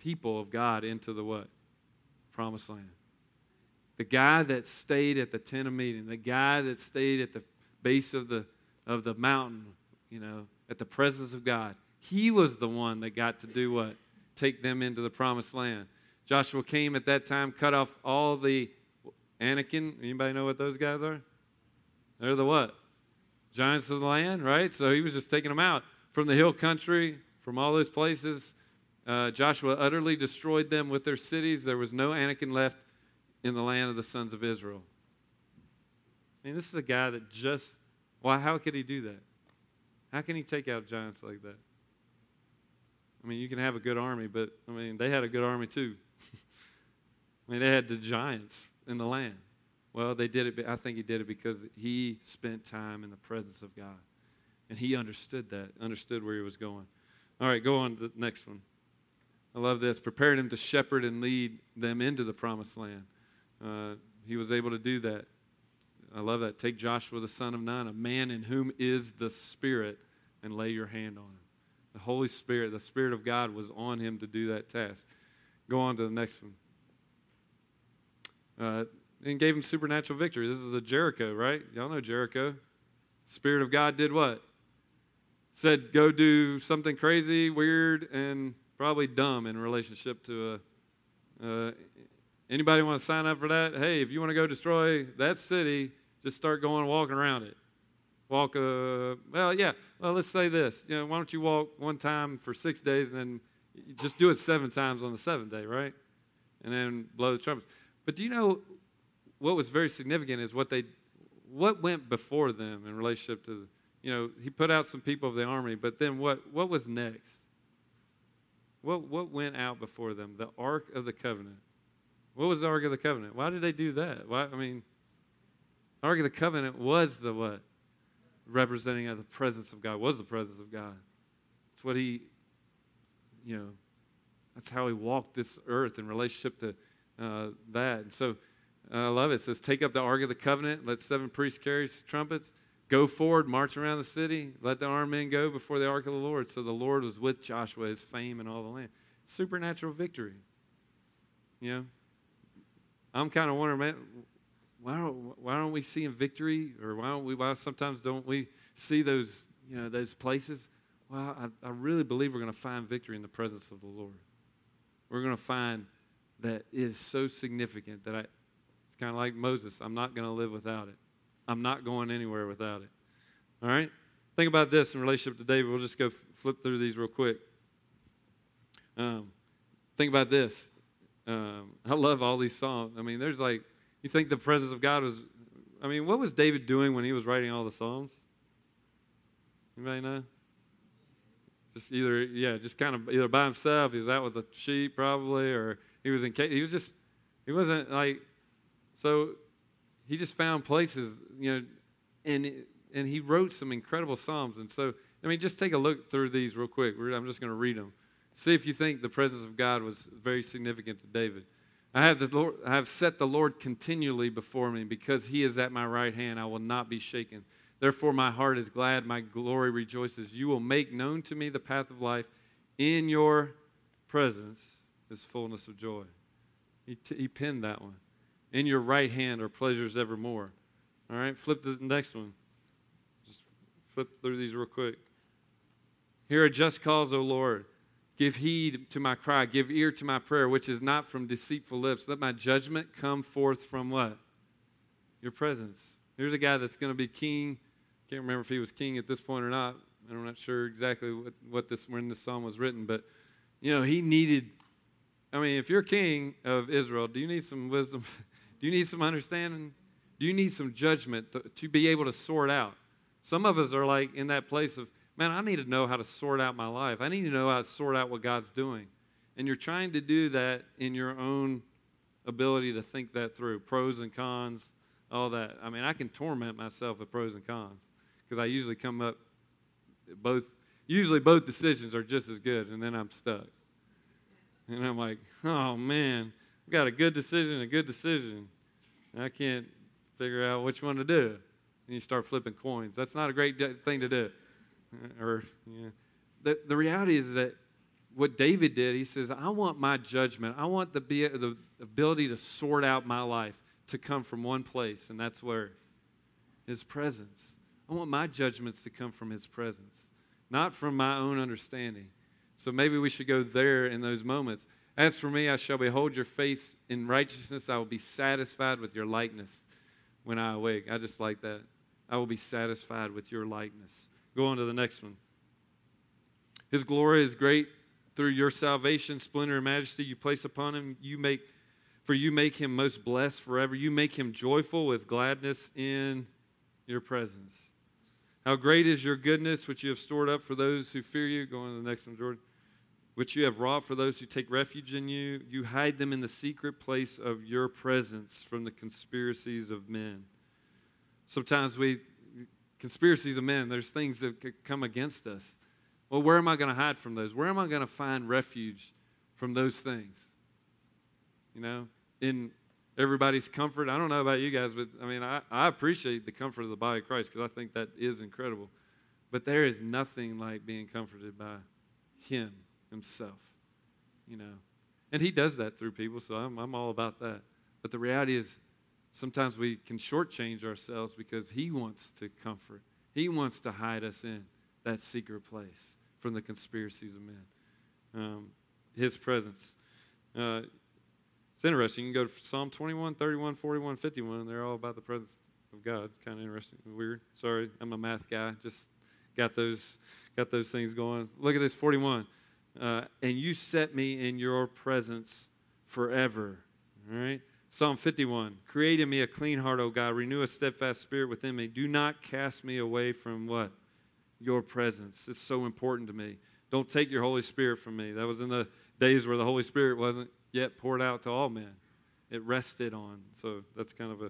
people of God into the what? Promised land. The guy that stayed at the tent of meeting, the guy that stayed at the base of the, of the mountain, you know, at the presence of God, he was the one that got to do what? Take them into the promised land. Joshua came at that time, cut off all the Anakim. Anybody know what those guys are? They're the what? Giants of the land, right? So he was just taking them out from the hill country, from all those places. Uh, Joshua utterly destroyed them with their cities. There was no Anakim left in the land of the sons of Israel. I mean, this is a guy that just, why, how could he do that? How can he take out giants like that? I mean, you can have a good army, but I mean, they had a good army too. I mean, they had the giants in the land. Well, they did it. I think he did it because he spent time in the presence of God, and he understood that, understood where he was going. All right, go on to the next one. I love this. Prepared him to shepherd and lead them into the promised land. Uh, he was able to do that. I love that. Take Joshua the son of Nun, a man in whom is the Spirit, and lay your hand on him. The Holy Spirit, the Spirit of God was on him to do that task. Go on to the next one. Uh, and gave him supernatural victory. This is a Jericho, right? Y'all know Jericho. Spirit of God did what? Said, go do something crazy, weird, and probably dumb in relationship to a. anybody want to sign up for that? Hey, if you want to go destroy that city, just start going walking around it. Walk, uh, well, yeah. Well, let's say this. You know, why don't you walk one time for six days and then just do it seven times on the seventh day, right? And then blow the trumpets. But do you know what was very significant is what they, what went before them in relationship to, you know, he put out some people of the army, but then what, what was next? What, what went out before them? The Ark of the Covenant. What was the Ark of the Covenant? Why did they do that? Why, I mean, Ark of the Covenant was the what? Representing of the presence of God, was the presence of God. It's what he, you know, that's how he walked this earth in relationship to uh, that. And so uh, I love it. It says, Take up the Ark of the Covenant, let seven priests carry trumpets, go forward, march around the city, let the armed men go before the Ark of the Lord. So the Lord was with Joshua, his fame and all the land. Supernatural victory. You know, I'm kind of wondering, man, why don't, why don't we see in victory, or why don't we? Why sometimes don't we see those, you know, those places? Well, I, I really believe we're going to find victory in the presence of the Lord. We're going to find that is so significant that I, it's kind of like Moses. I'm not going to live without it. I'm not going anywhere without it. All right? Think about this in relationship to David. We'll just go flip through these real quick. Um, think about this. Um, I love all these songs. I mean, there's like, you think the presence of God was, I mean, what was David doing when he was writing all the Psalms? Anybody know? Just either, yeah, just kind of either by himself, he was out with the sheep probably, or he was in, he was just, he wasn't like, so he just found places, you know, and, and he wrote some incredible Psalms. And so, I mean, just take a look through these real quick. I'm just going to read them. See if you think the presence of God was very significant to David. I have, the Lord, I have set the Lord continually before me because he is at my right hand. I will not be shaken. Therefore, my heart is glad, my glory rejoices. You will make known to me the path of life. In your presence is fullness of joy. He, t- he penned that one. In your right hand are pleasures evermore. All right, flip to the next one. Just flip through these real quick. Hear a just cause, O Lord. Give heed to my cry. Give ear to my prayer, which is not from deceitful lips. Let my judgment come forth from what? Your presence. Here's a guy that's going to be king. Can't remember if he was king at this point or not. I'm not sure exactly what, what this when this psalm was written, but you know he needed. I mean, if you're king of Israel, do you need some wisdom? do you need some understanding? Do you need some judgment to, to be able to sort out? Some of us are like in that place of man, I need to know how to sort out my life. I need to know how to sort out what God's doing. and you're trying to do that in your own ability to think that through pros and cons, all that. I mean, I can torment myself with pros and cons because I usually come up both, usually both decisions are just as good, and then I'm stuck. And I'm like, oh man, we got a good decision, a good decision. And I can't figure out which one to do. And you start flipping coins. That's not a great thing to do. Or, the, the reality is that what David did, he says, I want my judgment, I want the, the ability to sort out my life to come from one place, and that's where? His presence. I want my judgments to come from His presence, not from my own understanding. So maybe we should go there in those moments. As for me, I shall behold your face in righteousness. I will be satisfied with your likeness when I awake. I just like that. I will be satisfied with your likeness. Go on to the next one. His glory is great through your salvation, splendor, and majesty you place upon him. You make, for you make him most blessed forever. You make him joyful with gladness in your presence. How great is your goodness, which you have stored up for those who fear you. Go on to the next one, Jordan. Which you have wrought for those who take refuge in you. You hide them in the secret place of your presence from the conspiracies of men. Sometimes we, conspiracies of men, there's things that could come against us. Well, where am I going to hide from those? Where am I going to find refuge from those things? You know, in everybody's comfort. I don't know about you guys, but I mean, I, I appreciate the comfort of the body of Christ because I think that is incredible. But there is nothing like being comforted by Him Himself, you know. And He does that through people, so I'm, I'm all about that. But the reality is, sometimes we can shortchange ourselves because He wants to comfort, He wants to hide us in that secret place from the conspiracies of men. Um, his presence. Uh, it's interesting. You can go to Psalm 21, 31, 41, 51. They're all about the presence of God. Kind of interesting. Weird. Sorry, I'm a math guy. Just got those, got those things going. Look at this 41. Uh, and you set me in your presence forever. All right. Psalm 51. Create in me a clean heart, O God. Renew a steadfast spirit within me. Do not cast me away from what? your presence. It's so important to me. Don't take your Holy Spirit from me. That was in the days where the Holy Spirit wasn't yet poured out to all men. It rested on. So that's kind of a,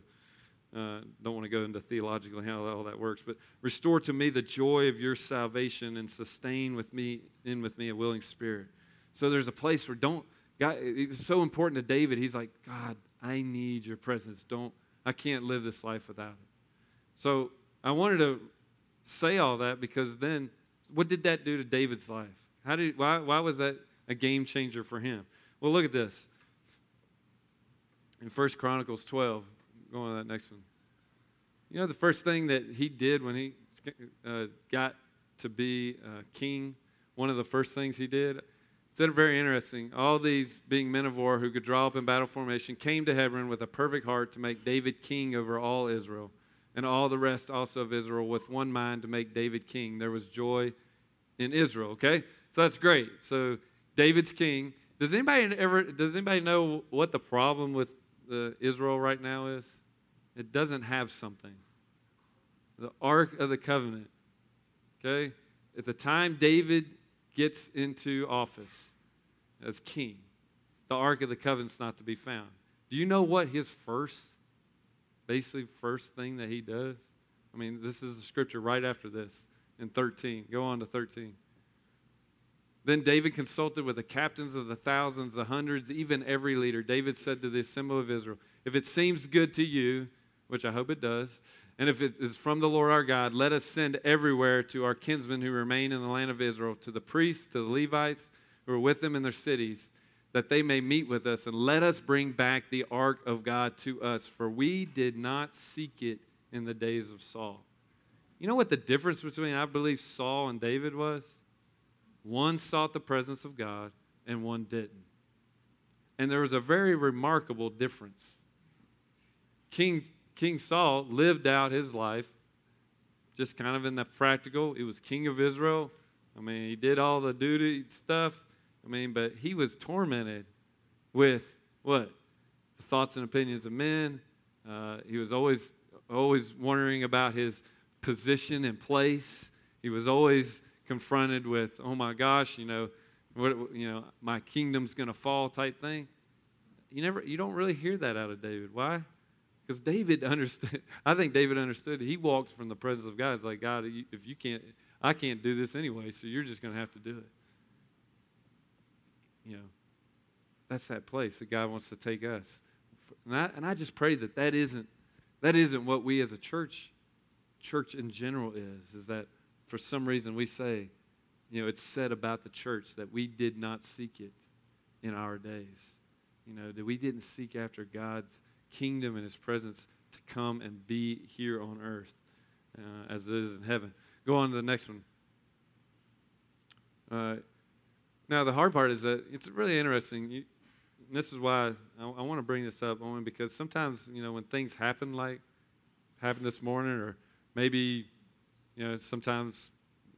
uh, don't want to go into theologically how all that works, but restore to me the joy of your salvation and sustain with me in with me a willing spirit. So there's a place where don't, God, it was so important to David. He's like, God, I need your presence. Don't, I can't live this life without it. So I wanted to say all that because then what did that do to David's life? How did, why, why was that a game changer for him? Well, look at this. In 1 Chronicles 12, go on to that next one. You know, the first thing that he did when he uh, got to be uh, king, one of the first things he did, it's very interesting. All these being men of war who could draw up in battle formation came to Hebron with a perfect heart to make David king over all Israel and all the rest also of Israel with one mind to make David king. There was joy in Israel, okay? So that's great. So David's king. Does anybody ever does anybody know what the problem with the Israel right now is? It doesn't have something. The Ark of the Covenant. Okay? At the time David gets into office as king, the Ark of the Covenant's not to be found. Do you know what his first basically first thing that he does. I mean, this is the scripture right after this in 13. Go on to 13. Then David consulted with the captains of the thousands, the hundreds, even every leader. David said to the assembly of Israel, If it seems good to you, which I hope it does, and if it is from the Lord our God, let us send everywhere to our kinsmen who remain in the land of Israel, to the priests, to the Levites who are with them in their cities that they may meet with us, and let us bring back the ark of God to us, for we did not seek it in the days of Saul. You know what the difference between, I believe, Saul and David was? One sought the presence of God, and one didn't. And there was a very remarkable difference. King, King Saul lived out his life just kind of in the practical. He was king of Israel. I mean, he did all the duty stuff. I mean, but he was tormented with what? The thoughts and opinions of men. Uh, he was always, always wondering about his position and place. He was always confronted with, oh my gosh, you know, what, you know, my kingdom's going to fall type thing. You never, you don't really hear that out of David. Why? Because David understood. I think David understood. He walked from the presence of God. It's like God, if you can't, I can't do this anyway. So you're just going to have to do it. You know, that's that place that God wants to take us. And I, and I just pray that that isn't that isn't what we as a church, church in general is. Is that for some reason we say, you know, it's said about the church that we did not seek it in our days. You know, that we didn't seek after God's kingdom and His presence to come and be here on earth uh, as it is in heaven. Go on to the next one. Uh, now, the hard part is that it's really interesting. You, this is why I, I want to bring this up, only because sometimes, you know, when things happen like happened this morning, or maybe, you know, sometimes,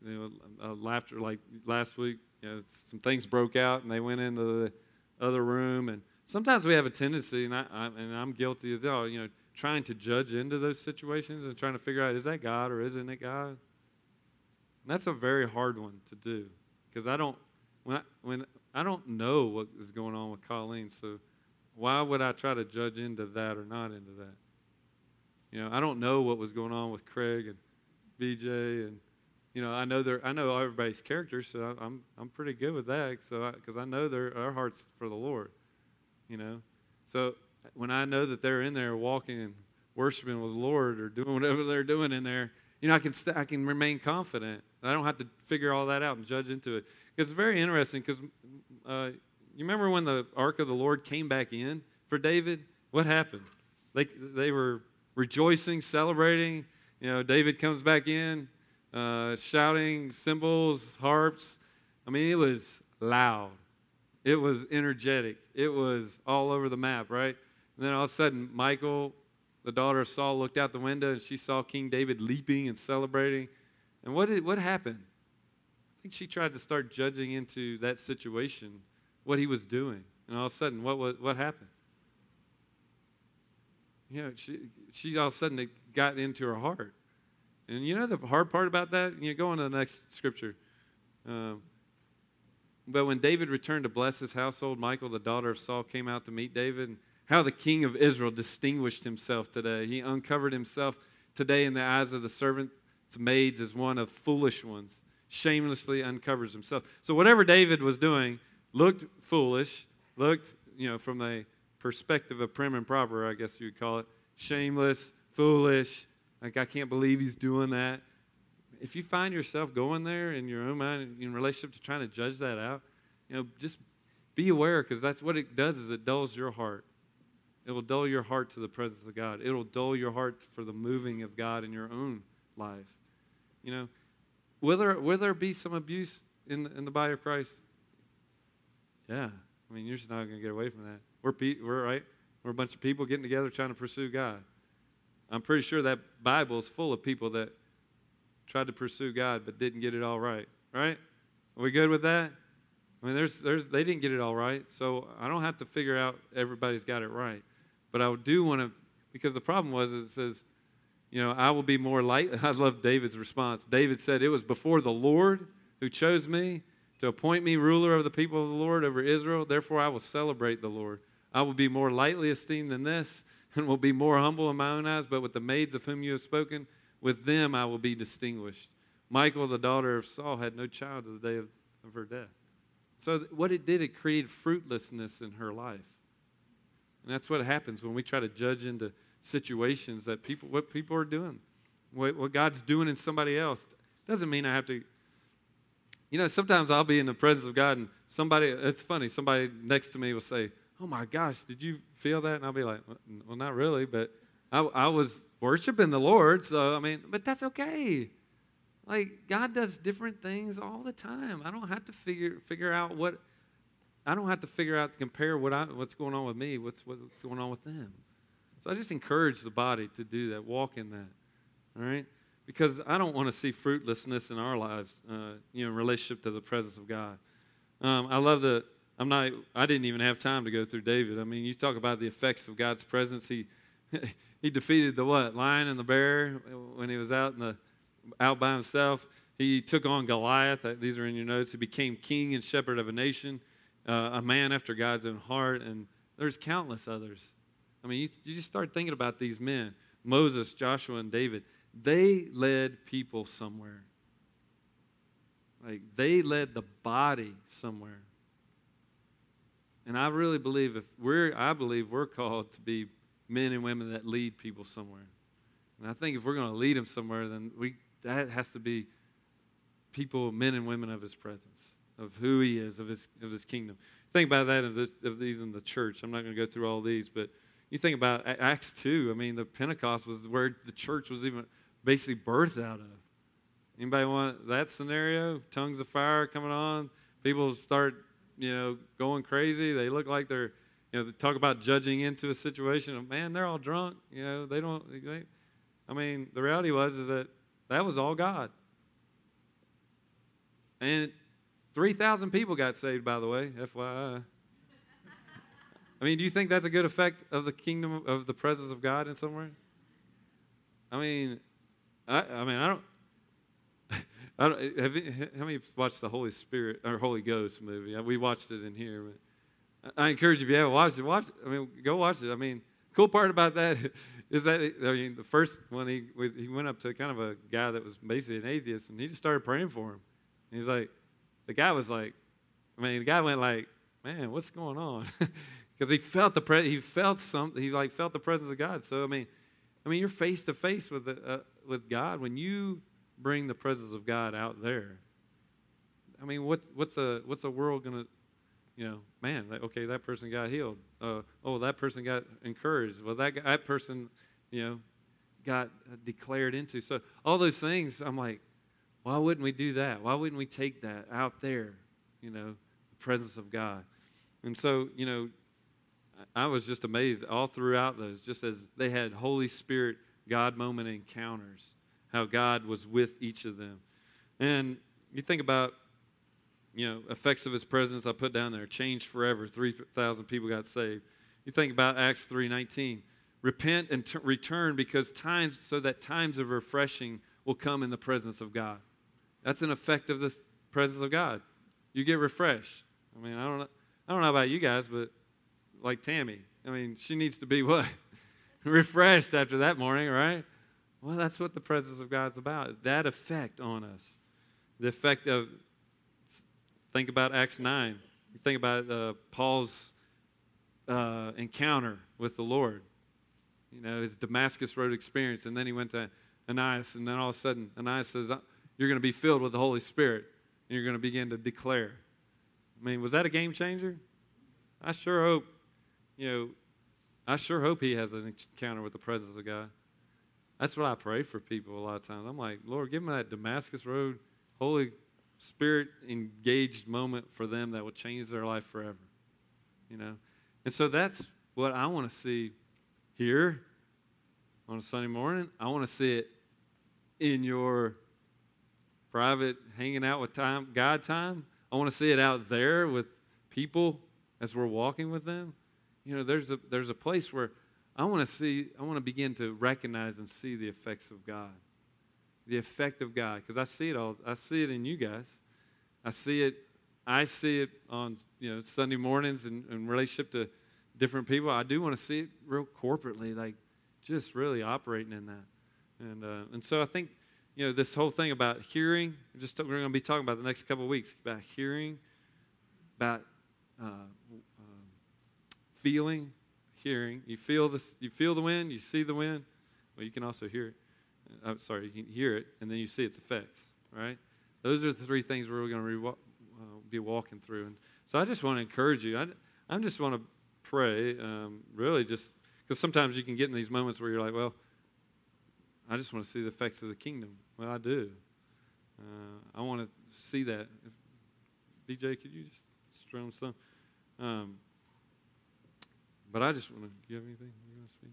you know, laughter like last week, you know, some things broke out and they went into the other room, and sometimes we have a tendency, and I, I and I'm guilty as well, you know, trying to judge into those situations and trying to figure out is that God or isn't it God. And that's a very hard one to do because I don't when I, when I don't know what is going on with Colleen, so why would I try to judge into that or not into that? You know, I don't know what was going on with Craig and BJ, and you know, I know they I know everybody's characters, so I'm I'm pretty good with that. So because I, I, know their our hearts for the Lord, you know, so when I know that they're in there walking and worshiping with the Lord or doing whatever they're doing in there, you know, I can st- I can remain confident. I don't have to figure all that out and judge into it. It's very interesting because uh, you remember when the ark of the Lord came back in for David? What happened? They, they were rejoicing, celebrating. You know, David comes back in, uh, shouting, cymbals, harps. I mean, it was loud. It was energetic. It was all over the map, right? And then all of a sudden, Michal, the daughter of Saul, looked out the window and she saw King David leaping and celebrating. And what, did, what happened? I think she tried to start judging into that situation what he was doing. And all of a sudden, what, what, what happened? You know, she, she all of a sudden it got into her heart. And you know the hard part about that? You go on to the next scripture. Um, but when David returned to bless his household, Michal, the daughter of Saul, came out to meet David. How the king of Israel distinguished himself today. He uncovered himself today in the eyes of the servants' maids as one of foolish ones shamelessly uncovers himself. So whatever David was doing looked foolish, looked, you know, from a perspective of prim and proper, I guess you would call it, shameless, foolish. Like, I can't believe he's doing that. If you find yourself going there in your own mind, in relationship to trying to judge that out, you know, just be aware because that's what it does is it dulls your heart. It will dull your heart to the presence of God. It will dull your heart for the moving of God in your own life. You know, Will there, will there be some abuse in the, in the body of Christ? Yeah. I mean, you're just not going to get away from that. We're, pe- we're right. We're a bunch of people getting together trying to pursue God. I'm pretty sure that Bible is full of people that tried to pursue God but didn't get it all right. Right? Are we good with that? I mean, there's, there's, they didn't get it all right, so I don't have to figure out everybody's got it right. But I do want to, because the problem was it says you know, I will be more light. I love David's response. David said, It was before the Lord who chose me to appoint me ruler of the people of the Lord over Israel. Therefore, I will celebrate the Lord. I will be more lightly esteemed than this, and will be more humble in my own eyes. But with the maids of whom you have spoken, with them I will be distinguished. Michal, the daughter of Saul, had no child to the day of, of her death. So, what it did, it created fruitlessness in her life. And that's what happens when we try to judge into situations that people, what people are doing, what, what God's doing in somebody else. Doesn't mean I have to. You know, sometimes I'll be in the presence of God and somebody, it's funny, somebody next to me will say, Oh my gosh, did you feel that? And I'll be like, Well, not really, but I, I was worshiping the Lord. So, I mean, but that's okay. Like, God does different things all the time. I don't have to figure, figure out what, I don't have to figure out to compare what I, what's going on with me, what's, what's going on with them. So I just encourage the body to do that, walk in that. All right? Because I don't want to see fruitlessness in our lives, uh, you know, in relationship to the presence of God. Um, I love the, I'm not, I didn't even have time to go through David. I mean, you talk about the effects of God's presence. He, he defeated the what? Lion and the bear when he was out in the, out by himself. He took on Goliath. These are in your notes. He became king and shepherd of a nation, uh, a man after God's own heart. And there's countless others. I mean, you, you just start thinking about these men Moses, Joshua, and David. They led people somewhere. Like they led the body somewhere. And I really believe if we're, I believe we're called to be men and women that lead people somewhere. And I think if we're going to lead them somewhere, then we, that has to be people, men and women of his presence, of who he is, of his, of his kingdom. Think about that of, this, of even the church. I'm not going to go through all these, but you think about Acts 2. I mean, the Pentecost was where the church was even basically birthed out of. Anybody want that scenario? Tongues of fire coming on. People start, you know, going crazy. They look like they're, you know, talk about judging into a situation. of Man, they're all drunk. You know, they don't. They, I mean, the reality was is that that was all God. And 3,000 people got saved, by the way, FYI. I mean, do you think that's a good effect of the kingdom of the presence of God in somewhere? I mean, I, I mean, I don't. I don't have you, how many watched the Holy Spirit or Holy Ghost movie? We watched it in here. But I encourage you if you haven't watched it, watch it. I mean, go watch it. I mean, cool part about that is that I mean, the first one he was, he went up to kind of a guy that was basically an atheist, and he just started praying for him. And he's like, the guy was like, I mean, the guy went like, man, what's going on? Because he felt the pre- he felt something. He like felt the presence of God. So I mean, I mean, you're face to face with uh, with God when you bring the presence of God out there. I mean, what's what's a what's a world gonna, you know, man? Okay, that person got healed. Uh, oh, that person got encouraged. Well, that that person, you know, got declared into. So all those things, I'm like, why wouldn't we do that? Why wouldn't we take that out there? You know, the presence of God. And so, you know, I was just amazed all throughout those, just as they had Holy Spirit God moment encounters, how God was with each of them. And you think about, you know, effects of his presence I put down there, changed forever, 3,000 people got saved. You think about Acts 3.19, repent and t- return because times, so that times of refreshing will come in the presence of God. That's an effect of the presence of God. You get refreshed. I mean, I don't know, I don't know about you guys, but like Tammy, I mean, she needs to be what? refreshed after that morning, right? Well, that's what the presence of God's about. That effect on us. The effect of, think about Acts 9. You think about uh, Paul's uh, encounter with the Lord, you know, his Damascus Road experience. And then he went to Ananias, and then all of a sudden, Ananias says, uh, You're going to be filled with the Holy Spirit, and you're going to begin to declare. I mean, was that a game changer? I sure hope, you know, I sure hope he has an encounter with the presence of God. That's what I pray for people a lot of times. I'm like, Lord, give them that Damascus Road, Holy Spirit engaged moment for them that will change their life forever. You know? And so that's what I want to see here on a Sunday morning. I want to see it in your private hanging out with time, God time. I want to see it out there with people as we're walking with them you know, there's a, there's a place where I want to see, I want to begin to recognize and see the effects of God. The effect of God. Because I see it all, I see it in you guys. I see it, I see it on, you know, Sunday mornings in, in relationship to different people. I do want to see it real corporately, like just really operating in that. And, uh, and so I think, you know, this whole thing about hearing, just we're going to be talking about the next couple of weeks about hearing, about uh, feeling, hearing. You feel this. You feel the wind. You see the wind. Well, you can also hear it. I'm uh, sorry, you can hear it, and then you see its effects. Right? Those are the three things we're going to re- uh, be walking through. And so I just want to encourage you. I, I just want to pray, um, really, just because sometimes you can get in these moments where you're like, well, I just want to see the effects of the kingdom. Well, I do. Uh, I want to see that. If, BJ, could you just strum some? Um, but I just want to. Do you have anything you want to speak?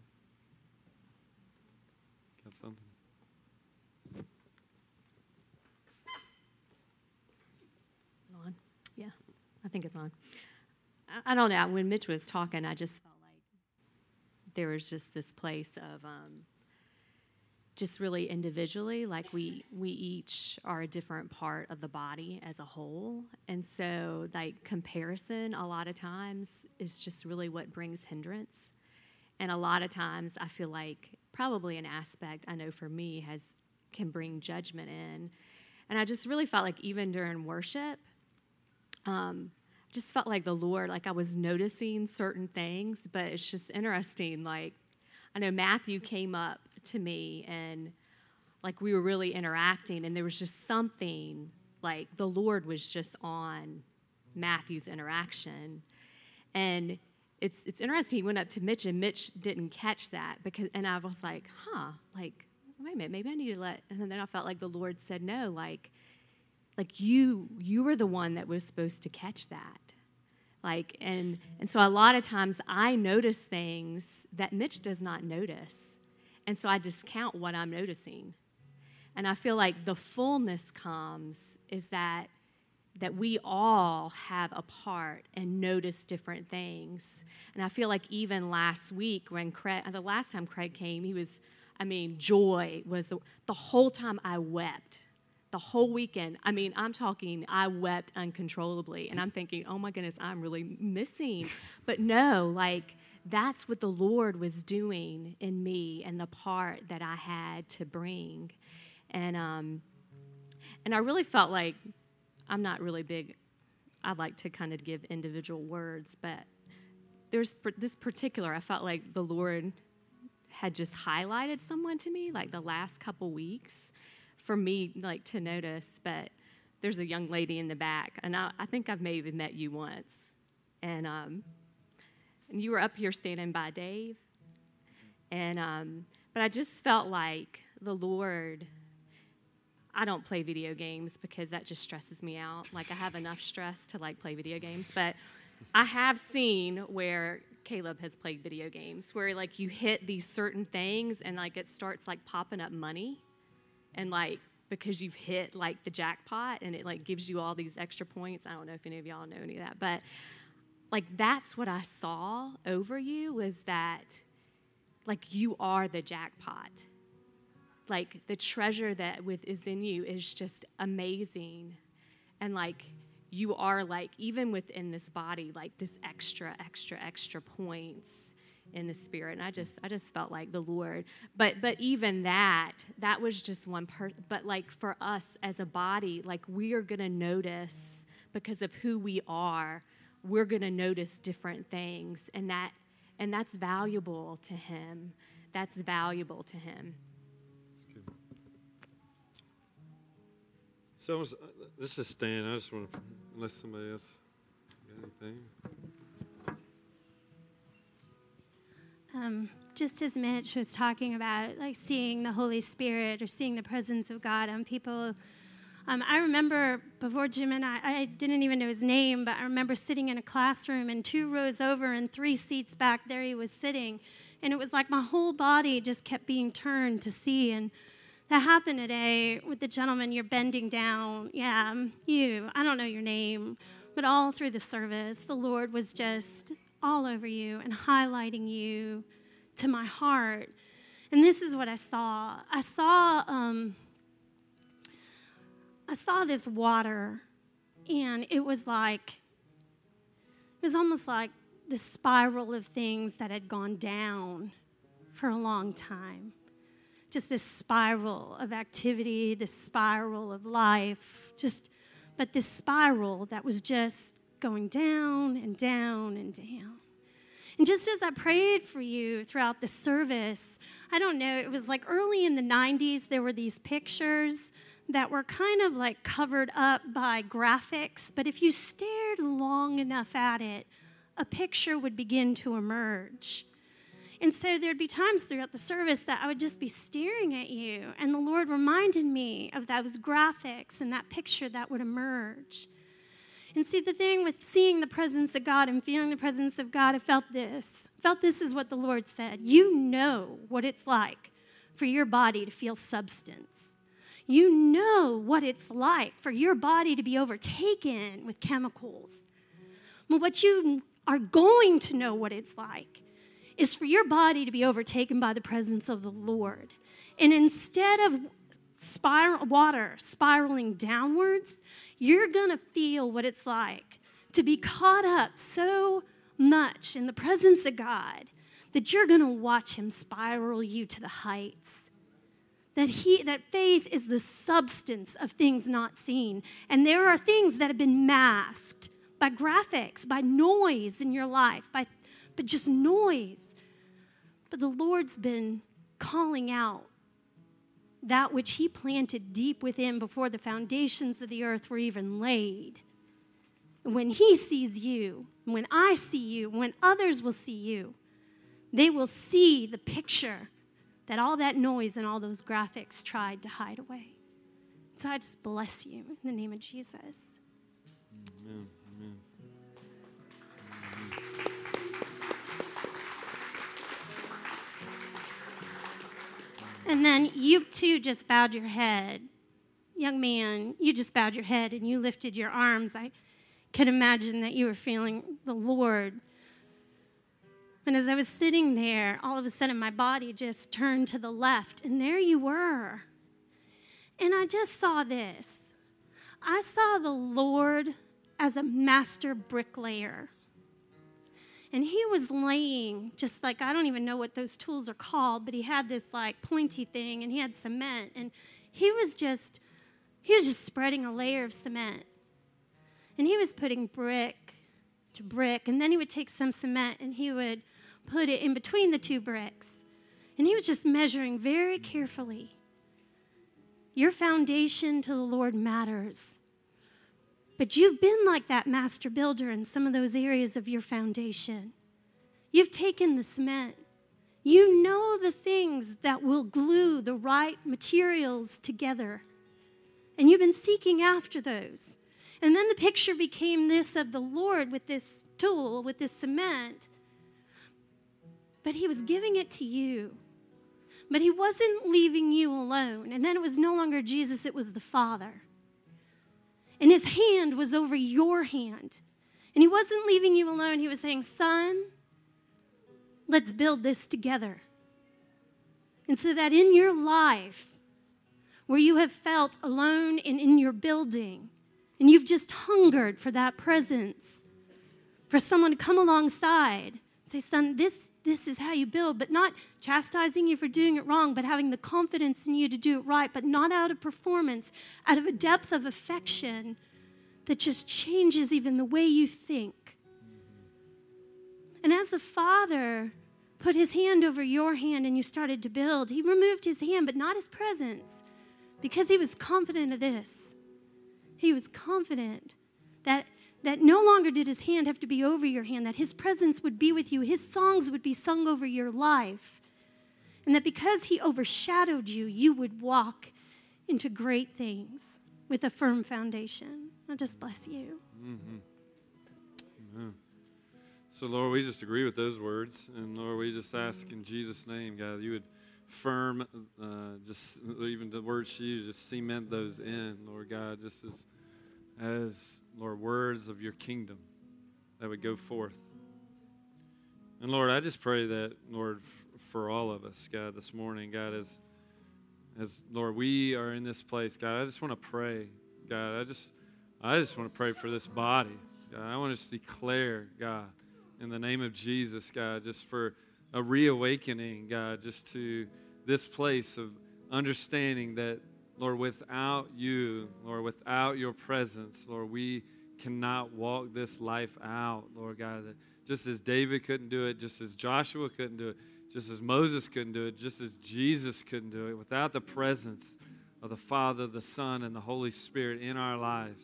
Got something? On? Yeah, I think it's on. I, I, don't know. When Mitch was talking, I just felt like there was just this place of um, just really individually like we we each are a different part of the body as a whole and so like comparison a lot of times is just really what brings hindrance and a lot of times i feel like probably an aspect i know for me has can bring judgment in and i just really felt like even during worship um, just felt like the lord like i was noticing certain things but it's just interesting like i know matthew came up to me and like we were really interacting and there was just something like the lord was just on matthew's interaction. And it's it's interesting he went up to mitch and mitch didn't catch that because and i was like huh like wait a minute maybe i need to let and then i felt like the lord said no like like you you were the one that was supposed to catch that like and and so a lot of times i notice things that mitch does not notice and so I discount what I'm noticing. And I feel like the fullness comes is that that we all have a part and notice different things. And I feel like even last week when Craig, the last time Craig came, he was, I mean, joy was the, the whole time I wept. The whole weekend, I mean, I'm talking, I wept uncontrollably. And I'm thinking, oh my goodness, I'm really missing. But no, like, that's what the Lord was doing in me and the part that I had to bring. And um, and I really felt like I'm not really big. I like to kind of give individual words, but there's this particular. I felt like the Lord had just highlighted someone to me, like the last couple weeks, for me like to notice. But there's a young lady in the back, and I, I think I've maybe met you once, and um, and you were up here standing by Dave. And um, but I just felt like the Lord. I don't play video games because that just stresses me out. Like I have enough stress to like play video games, but I have seen where Caleb has played video games where like you hit these certain things and like it starts like popping up money and like because you've hit like the jackpot and it like gives you all these extra points. I don't know if any of y'all know any of that, but like that's what I saw over you was that like you are the jackpot. Like the treasure that with is in you is just amazing. And like you are like even within this body like this extra extra extra points in the spirit and i just i just felt like the lord but but even that that was just one part but like for us as a body like we are going to notice because of who we are we're going to notice different things and that and that's valuable to him that's valuable to him so uh, this is Stan. I just want to, unless somebody else got anything. Um, just as Mitch was talking about, like seeing the Holy Spirit or seeing the presence of God on people um, I remember before Jim and I, I didn't even know his name, but I remember sitting in a classroom and two rows over and three seats back, there he was sitting. And it was like my whole body just kept being turned to see. And that happened today with the gentleman you're bending down. Yeah, um, you. I don't know your name, but all through the service, the Lord was just all over you and highlighting you to my heart. And this is what I saw. I saw. Um, I saw this water, and it was like, it was almost like the spiral of things that had gone down for a long time. Just this spiral of activity, this spiral of life, just, but this spiral that was just going down and down and down. And just as I prayed for you throughout the service, I don't know, it was like early in the 90s, there were these pictures that were kind of like covered up by graphics, but if you stared long enough at it, a picture would begin to emerge. And so there'd be times throughout the service that I would just be staring at you, and the Lord reminded me of those graphics and that picture that would emerge. And see, the thing with seeing the presence of God and feeling the presence of God, I felt this. I felt this is what the Lord said. You know what it's like for your body to feel substance you know what it's like for your body to be overtaken with chemicals. But what you are going to know what it's like is for your body to be overtaken by the presence of the Lord. And instead of spiral, water spiraling downwards, you're going to feel what it's like to be caught up so much in the presence of God that you're going to watch him spiral you to the heights. That he that faith is the substance of things not seen. And there are things that have been masked by graphics, by noise in your life, by but just noise. But the Lord's been calling out that which He planted deep within before the foundations of the earth were even laid. When He sees you, when I see you, when others will see you, they will see the picture that all that noise and all those graphics tried to hide away. So I just bless you in the name of Jesus. Amen. And then you too just bowed your head. Young man, you just bowed your head and you lifted your arms. I can imagine that you were feeling the Lord. And as I was sitting there, all of a sudden my body just turned to the left, and there you were. And I just saw this I saw the Lord as a master bricklayer. And he was laying just like, I don't even know what those tools are called, but he had this like pointy thing and he had cement. And he was just, he was just spreading a layer of cement. And he was putting brick to brick. And then he would take some cement and he would put it in between the two bricks. And he was just measuring very carefully. Your foundation to the Lord matters. But you've been like that master builder in some of those areas of your foundation. You've taken the cement. You know the things that will glue the right materials together. And you've been seeking after those. And then the picture became this of the Lord with this tool, with this cement. But He was giving it to you. But He wasn't leaving you alone. And then it was no longer Jesus, it was the Father and his hand was over your hand. And he wasn't leaving you alone. He was saying, Son, let's build this together. And so that in your life, where you have felt alone and in your building, and you've just hungered for that presence, for someone to come alongside, say, Son, this, this is how you build, but not chastising you for doing it wrong, but having the confidence in you to do it right, but not out of performance, out of a depth of affection that just changes even the way you think. And as the Father put his hand over your hand and you started to build, he removed his hand, but not his presence, because he was confident of this. He was confident that that no longer did his hand have to be over your hand, that his presence would be with you, his songs would be sung over your life, and that because he overshadowed you, you would walk into great things with a firm foundation. I just bless you. Mm-hmm. Amen. So, Lord, we just agree with those words. And, Lord, we just ask in Jesus' name, God, you would firm, uh, just even the words she used, just cement those in, Lord God, just as as, Lord, words of your kingdom that would go forth. And Lord, I just pray that, Lord, for all of us, God, this morning, God, as, as Lord, we are in this place, God, I just want to pray, God, I just, I just want to pray for this body. God, I want to declare, God, in the name of Jesus, God, just for a reawakening, God, just to this place of understanding that Lord, without you, Lord, without your presence, Lord, we cannot walk this life out, Lord God. Just as David couldn't do it, just as Joshua couldn't do it, just as Moses couldn't do it, just as Jesus couldn't do it, without the presence of the Father, the Son, and the Holy Spirit in our lives,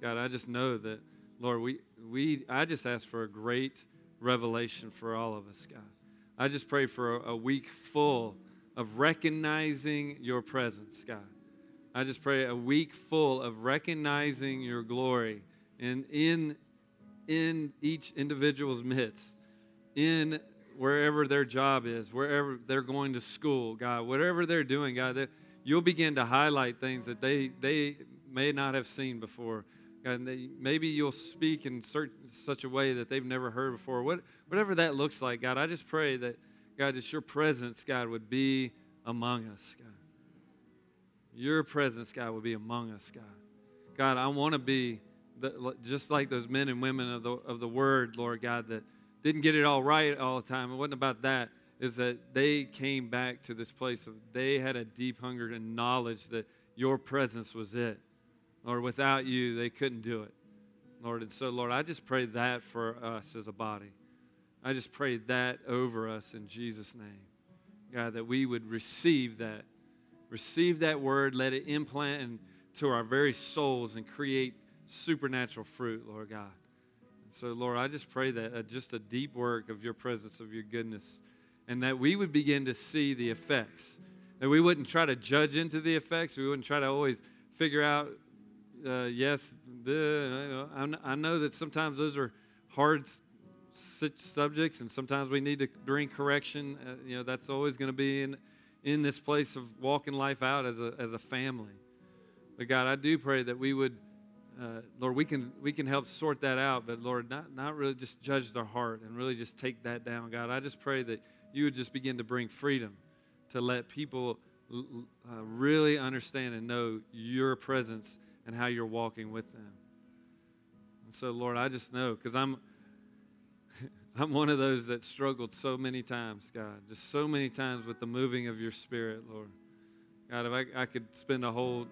God, I just know that, Lord, we, we I just ask for a great revelation for all of us, God. I just pray for a, a week full of recognizing your presence, God. I just pray a week full of recognizing your glory and in in each individual's midst, in wherever their job is, wherever they're going to school, God, whatever they're doing, God, that you'll begin to highlight things that they they may not have seen before. God, and they, maybe you'll speak in certain, such a way that they've never heard before. What, whatever that looks like, God, I just pray that, God, that your presence, God, would be among us, God. Your presence, God, would be among us, God. God, I want to be the, just like those men and women of the, of the word, Lord God, that didn't get it all right all the time. It wasn't about that. Is that they came back to this place of they had a deep hunger and knowledge that your presence was it. Lord, without you, they couldn't do it. Lord, and so, Lord, I just pray that for us as a body. I just pray that over us in Jesus' name. God, that we would receive that. Receive that word, let it implant into our very souls and create supernatural fruit, Lord God. And so, Lord, I just pray that uh, just a deep work of your presence, of your goodness, and that we would begin to see the effects. That we wouldn't try to judge into the effects. We wouldn't try to always figure out, uh, yes, the, I know that sometimes those are hard subjects, and sometimes we need to bring correction. Uh, you know, that's always going to be in, in this place of walking life out as a, as a family. But God, I do pray that we would uh, Lord, we can we can help sort that out, but Lord, not not really just judge their heart and really just take that down, God. I just pray that you would just begin to bring freedom to let people uh, really understand and know your presence and how you're walking with them. And so, Lord, I just know because I'm I'm one of those that struggled so many times, God, just so many times with the moving of your Spirit, Lord. God, if I, I could spend a whole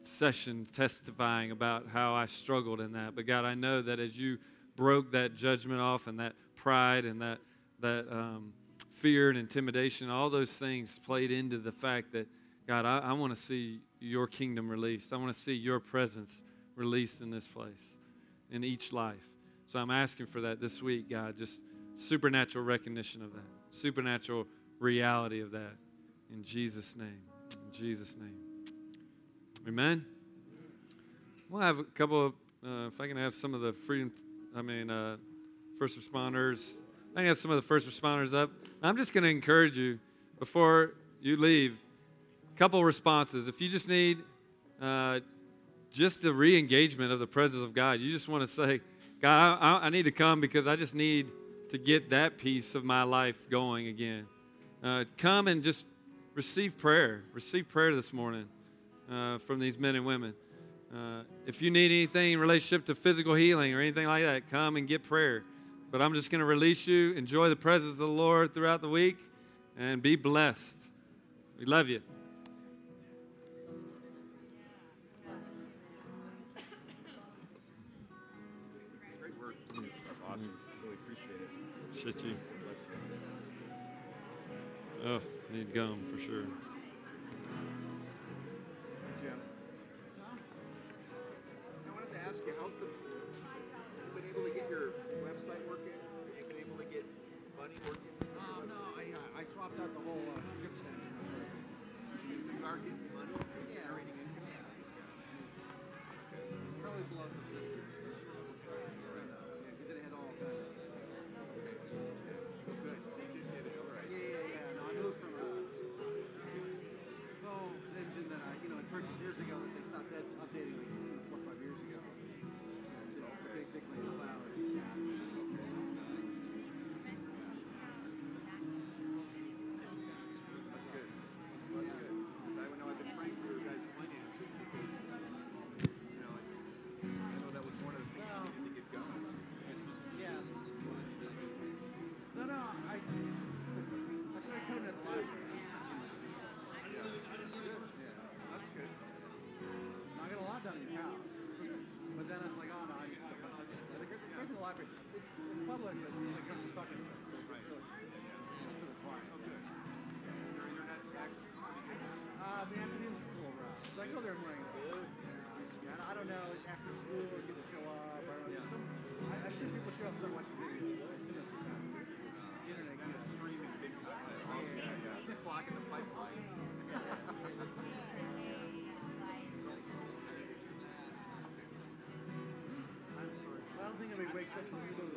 session testifying about how I struggled in that. But God, I know that as you broke that judgment off and that pride and that that um, fear and intimidation, all those things played into the fact that God, I, I want to see your kingdom released. I want to see your presence released in this place, in each life. So I'm asking for that this week, God, just supernatural recognition of that, supernatural reality of that. In Jesus' name. In Jesus' name. Amen. We'll have a couple of, uh, if I can have some of the freedom, I mean, uh, first responders. I can have some of the first responders up. I'm just going to encourage you before you leave, a couple responses. If you just need uh, just the re engagement of the presence of God, you just want to say, God, I, I, need to come because I just need to get that piece of my life going again. Uh, come and just receive prayer. Receive prayer this morning uh, from these men and women. Uh, if you need anything in relationship to physical healing or anything like that, come and get prayer. But I'm just going to release you. Enjoy the presence of the Lord throughout the week and be blessed. We love you. Shit you. Oh, need gum for sure. I don't think anybody wakes up to the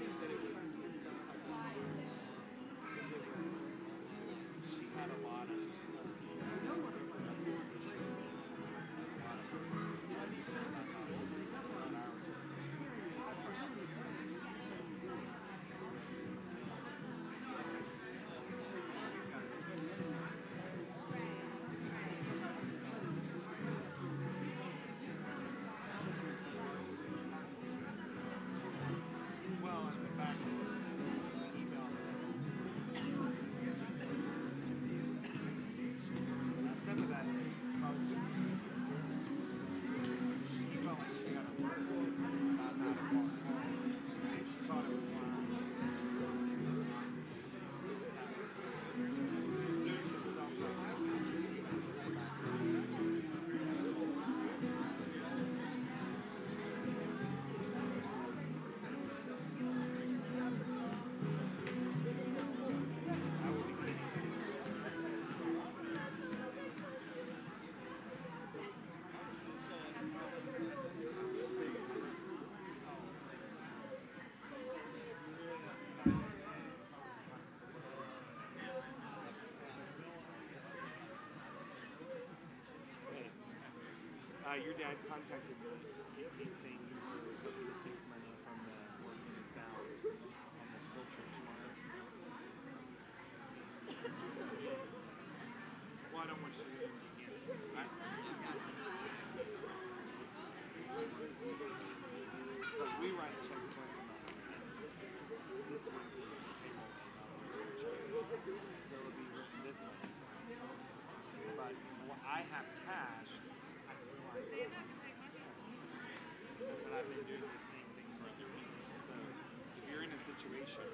Gracias. Uh, your dad contacted me he saying you were hoping to take money from the in the South on this field trip tomorrow. Well, I don't want you to do it again. I, we write checks once a month. This Wednesday is the payroll day. So it'll be written this Wednesday. But what I have cash. But I've been doing the same thing for other people. So if you're in a situation